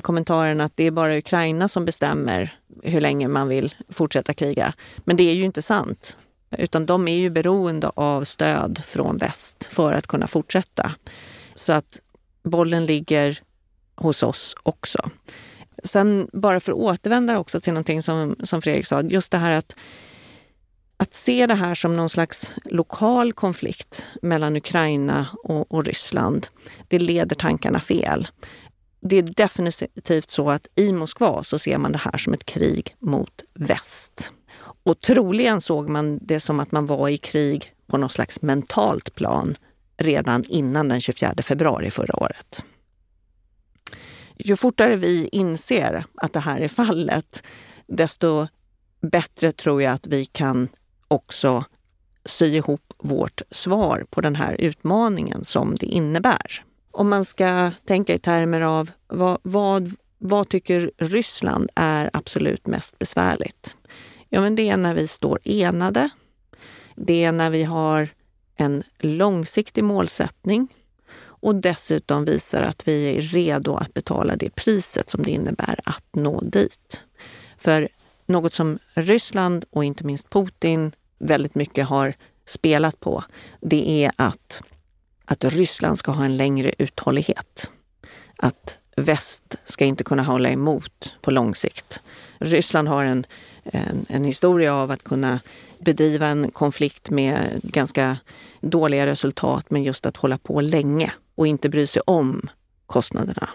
kommentaren att det är bara Ukraina som bestämmer hur länge man vill fortsätta kriga. Men det är ju inte sant. Utan de är ju beroende av stöd från väst för att kunna fortsätta. Så att bollen ligger hos oss också. Sen bara för att återvända också till någonting som, som Fredrik sa, just det här att att se det här som någon slags lokal konflikt mellan Ukraina och, och, Ryssland, det leder tankarna fel. Det är definitivt så att i Moskva så ser man det här som ett krig mot väst. Och troligen såg man det som att man var i krig på något slags mentalt plan redan innan den 24 februari förra året. Ju fortare vi inser att det här är fallet, desto bättre tror jag att vi kan också sy ihop vårt svar på den här utmaningen som det innebär. Om man ska tänka i termer av vad, vad, vad tycker Ryssland är absolut mest besvärligt? Ja, men det är när vi står enade. Det är när vi har en långsiktig målsättning och dessutom visar att vi är redo att betala det priset som det innebär att nå dit. För något som Ryssland och inte minst Putin väldigt mycket har spelat på, det är att, att Ryssland ska ha en längre uthållighet. Att väst ska inte kunna hålla emot på lång sikt. Ryssland har en, en, en historia av att kunna bedriva en konflikt med ganska dåliga resultat, men just att hålla på länge och inte bry sig om kostnaderna.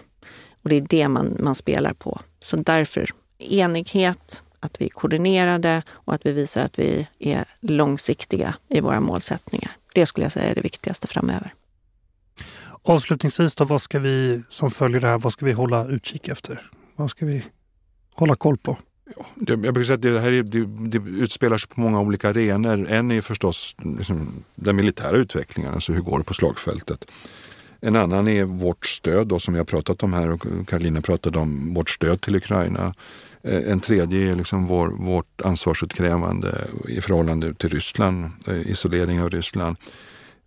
Och det är det man, man spelar på. Så därför enighet, att vi är koordinerade och att vi visar att vi är långsiktiga i våra målsättningar. Det skulle jag säga är det viktigaste framöver. Avslutningsvis då, vad ska vi som följer det här, vad ska vi hålla utkik efter? Vad ska vi hålla koll på? Ja, det, jag brukar säga att det här är, det, det utspelar sig på många olika arenor. En är förstås liksom, den militära utvecklingen, alltså hur går det på slagfältet. En annan är vårt stöd då, som vi har pratat om här och Karolina pratade om vårt stöd till Ukraina. Eh, en tredje är liksom vår, vårt ansvarsutkrävande i förhållande till Ryssland, eh, isolering av Ryssland.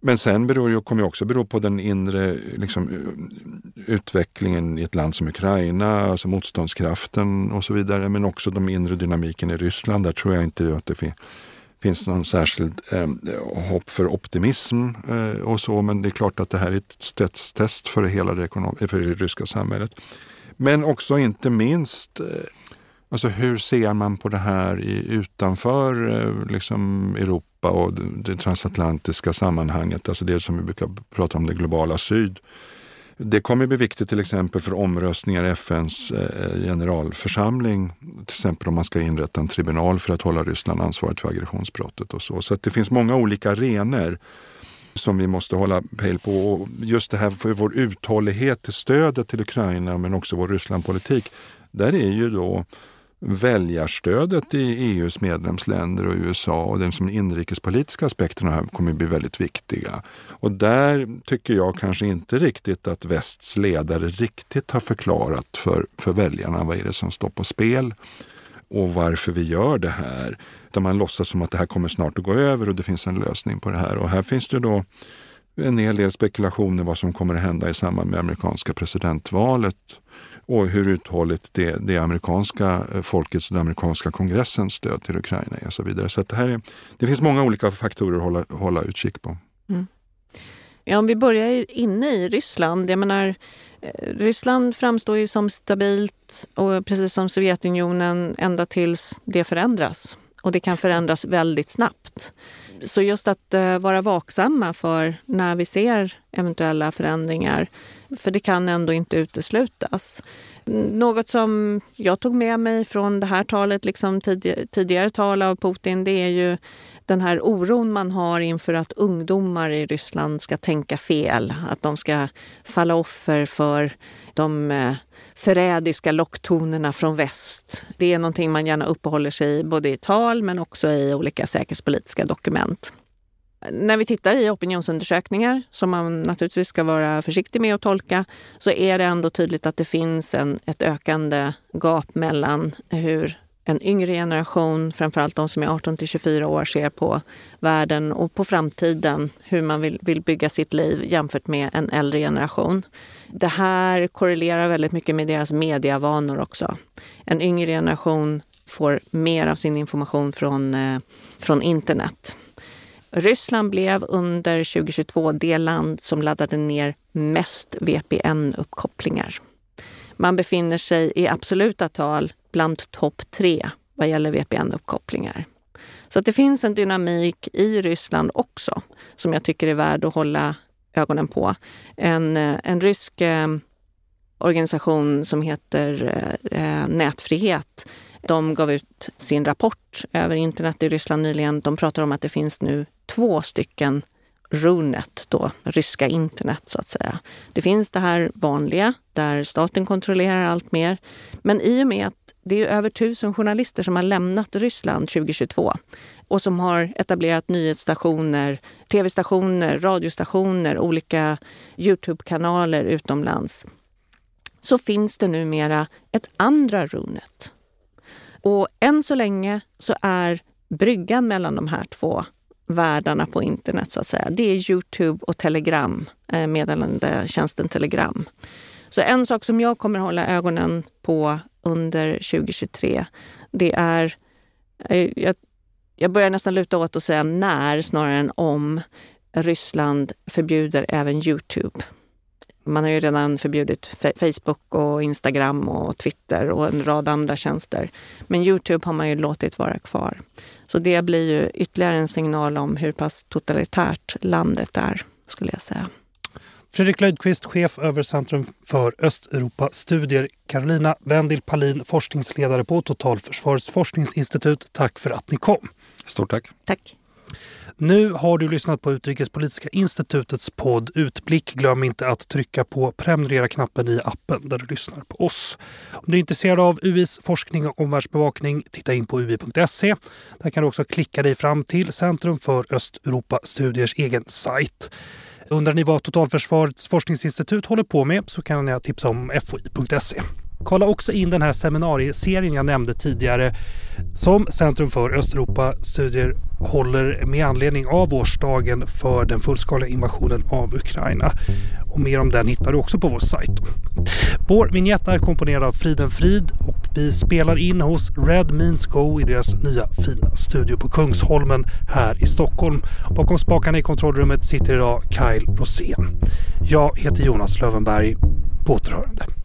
Men sen beror kommer det också bero på den inre liksom, eh, utvecklingen i ett land som Ukraina, alltså motståndskraften och så vidare. Men också de inre dynamiken i Ryssland. Där tror jag inte att det finns finns någon särskild eh, hopp för optimism eh, och så. Men det är klart att det här är ett stresstest för hela det, för det ryska samhället. Men också inte minst eh, Alltså hur ser man på det här i, utanför eh, liksom Europa och det transatlantiska sammanhanget, alltså det som vi brukar prata om, det globala syd. Det kommer bli viktigt till exempel för omröstningar i FNs eh, generalförsamling. Till exempel om man ska inrätta en tribunal för att hålla Ryssland ansvarigt för aggressionsbrottet och så. Så det finns många olika arenor som vi måste hålla pejl på. Och just det här för vår uthållighet till stödet till Ukraina men också vår Rysslandpolitik. Där är ju då väljarstödet i EUs medlemsländer och USA och de som inrikespolitiska aspekterna här kommer att bli väldigt viktiga. Och där tycker jag kanske inte riktigt att västs ledare riktigt har förklarat för, för väljarna vad är det som står på spel och varför vi gör det här. Där man låtsas som att det här kommer snart att gå över och det finns en lösning på det här. Och här finns det då en hel del spekulationer vad som kommer att hända i samband med amerikanska presidentvalet och hur uthålligt det, det amerikanska eh, folkets och den amerikanska kongressens stöd till Ukraina är och så vidare. Så det, här är, det finns många olika faktorer att hålla, hålla utkik på. Mm. Ja, om vi börjar inne i Ryssland. Jag menar, eh, Ryssland framstår ju som stabilt och precis som Sovjetunionen ända tills det förändras. Och det kan förändras väldigt snabbt. Så just att eh, vara vaksamma för när vi ser eventuella förändringar, för det kan ändå inte uteslutas. Något som jag tog med mig från det här talet, liksom tidigare tal av Putin, det är ju den här oron man har inför att ungdomar i Ryssland ska tänka fel, att de ska falla offer för de eh, förrädiska locktonerna från väst. Det är någonting man gärna uppehåller sig i både i tal men också i olika säkerhetspolitiska dokument. När vi tittar i opinionsundersökningar, som man naturligtvis ska vara försiktig med att tolka, så är det ändå tydligt att det finns en, ett ökande gap mellan hur en yngre generation, framförallt de som är 18 till 24 år, ser på världen och på framtiden, hur man vill, vill bygga sitt liv jämfört med en äldre generation. Det här korrelerar väldigt mycket med deras mediavanor också. En yngre generation får mer av sin information från, eh, från internet. Ryssland blev under 2022 det land som laddade ner mest VPN-uppkopplingar. Man befinner sig i absoluta tal bland topp tre vad gäller VPN-uppkopplingar. Så att det finns en dynamik i Ryssland också som jag tycker är värd att hålla ögonen på. En, eh, en rysk eh, organisation som heter eh, eh, Nätfrihet de gav ut sin rapport över internet i Ryssland nyligen. De pratar om att det finns nu två stycken Runet, då, ryska internet så att säga. Det finns det här vanliga där staten kontrollerar allt mer. Men i och med att det är över tusen journalister som har lämnat Ryssland 2022 och som har etablerat nyhetsstationer, tv-stationer, radiostationer, olika Youtube-kanaler utomlands så finns det numera ett andra Runet. Och än så länge så är bryggan mellan de här två världarna på internet så att säga. Det är Youtube och Telegram, eh, meddelandetjänsten Telegram. Så en sak som jag kommer hålla ögonen på under 2023, det är... Eh, jag, jag börjar nästan luta åt att säga när snarare än om Ryssland förbjuder även Youtube. Man har ju redan förbjudit Facebook och Instagram och Twitter och en rad andra tjänster. Men Youtube har man ju låtit vara kvar. Så det blir ju ytterligare en signal om hur pass totalitärt landet är, skulle jag säga. Fredrik Löjdqvist, chef över Centrum för Östeuropastudier. Carolina Wendil Palin, forskningsledare på Totalförsvarets forskningsinstitut. Tack för att ni kom. Stort tack. Tack. Nu har du lyssnat på Utrikespolitiska institutets podd Utblick. Glöm inte att trycka på prenumerera-knappen i appen där du lyssnar på oss. Om du är intresserad av UIs forskning och omvärldsbevakning, titta in på ui.se. Där kan du också klicka dig fram till Centrum för Östeuropastudiers egen sajt. Undrar ni vad Totalförsvarets forskningsinstitut håller på med så kan jag tipsa om foi.se. Kolla också in den här seminarieserien jag nämnde tidigare som Centrum för Östeuropa-studier håller med anledning av årsdagen för den fullskaliga invasionen av Ukraina. Och mer om den hittar du också på vår sajt. Vår vignett är komponerad av Friden Frid och vi spelar in hos Red Means Go i deras nya fina studio på Kungsholmen här i Stockholm. Bakom spakarna i kontrollrummet sitter idag Kyle Rosén. Jag heter Jonas Lövenberg. På återhörande.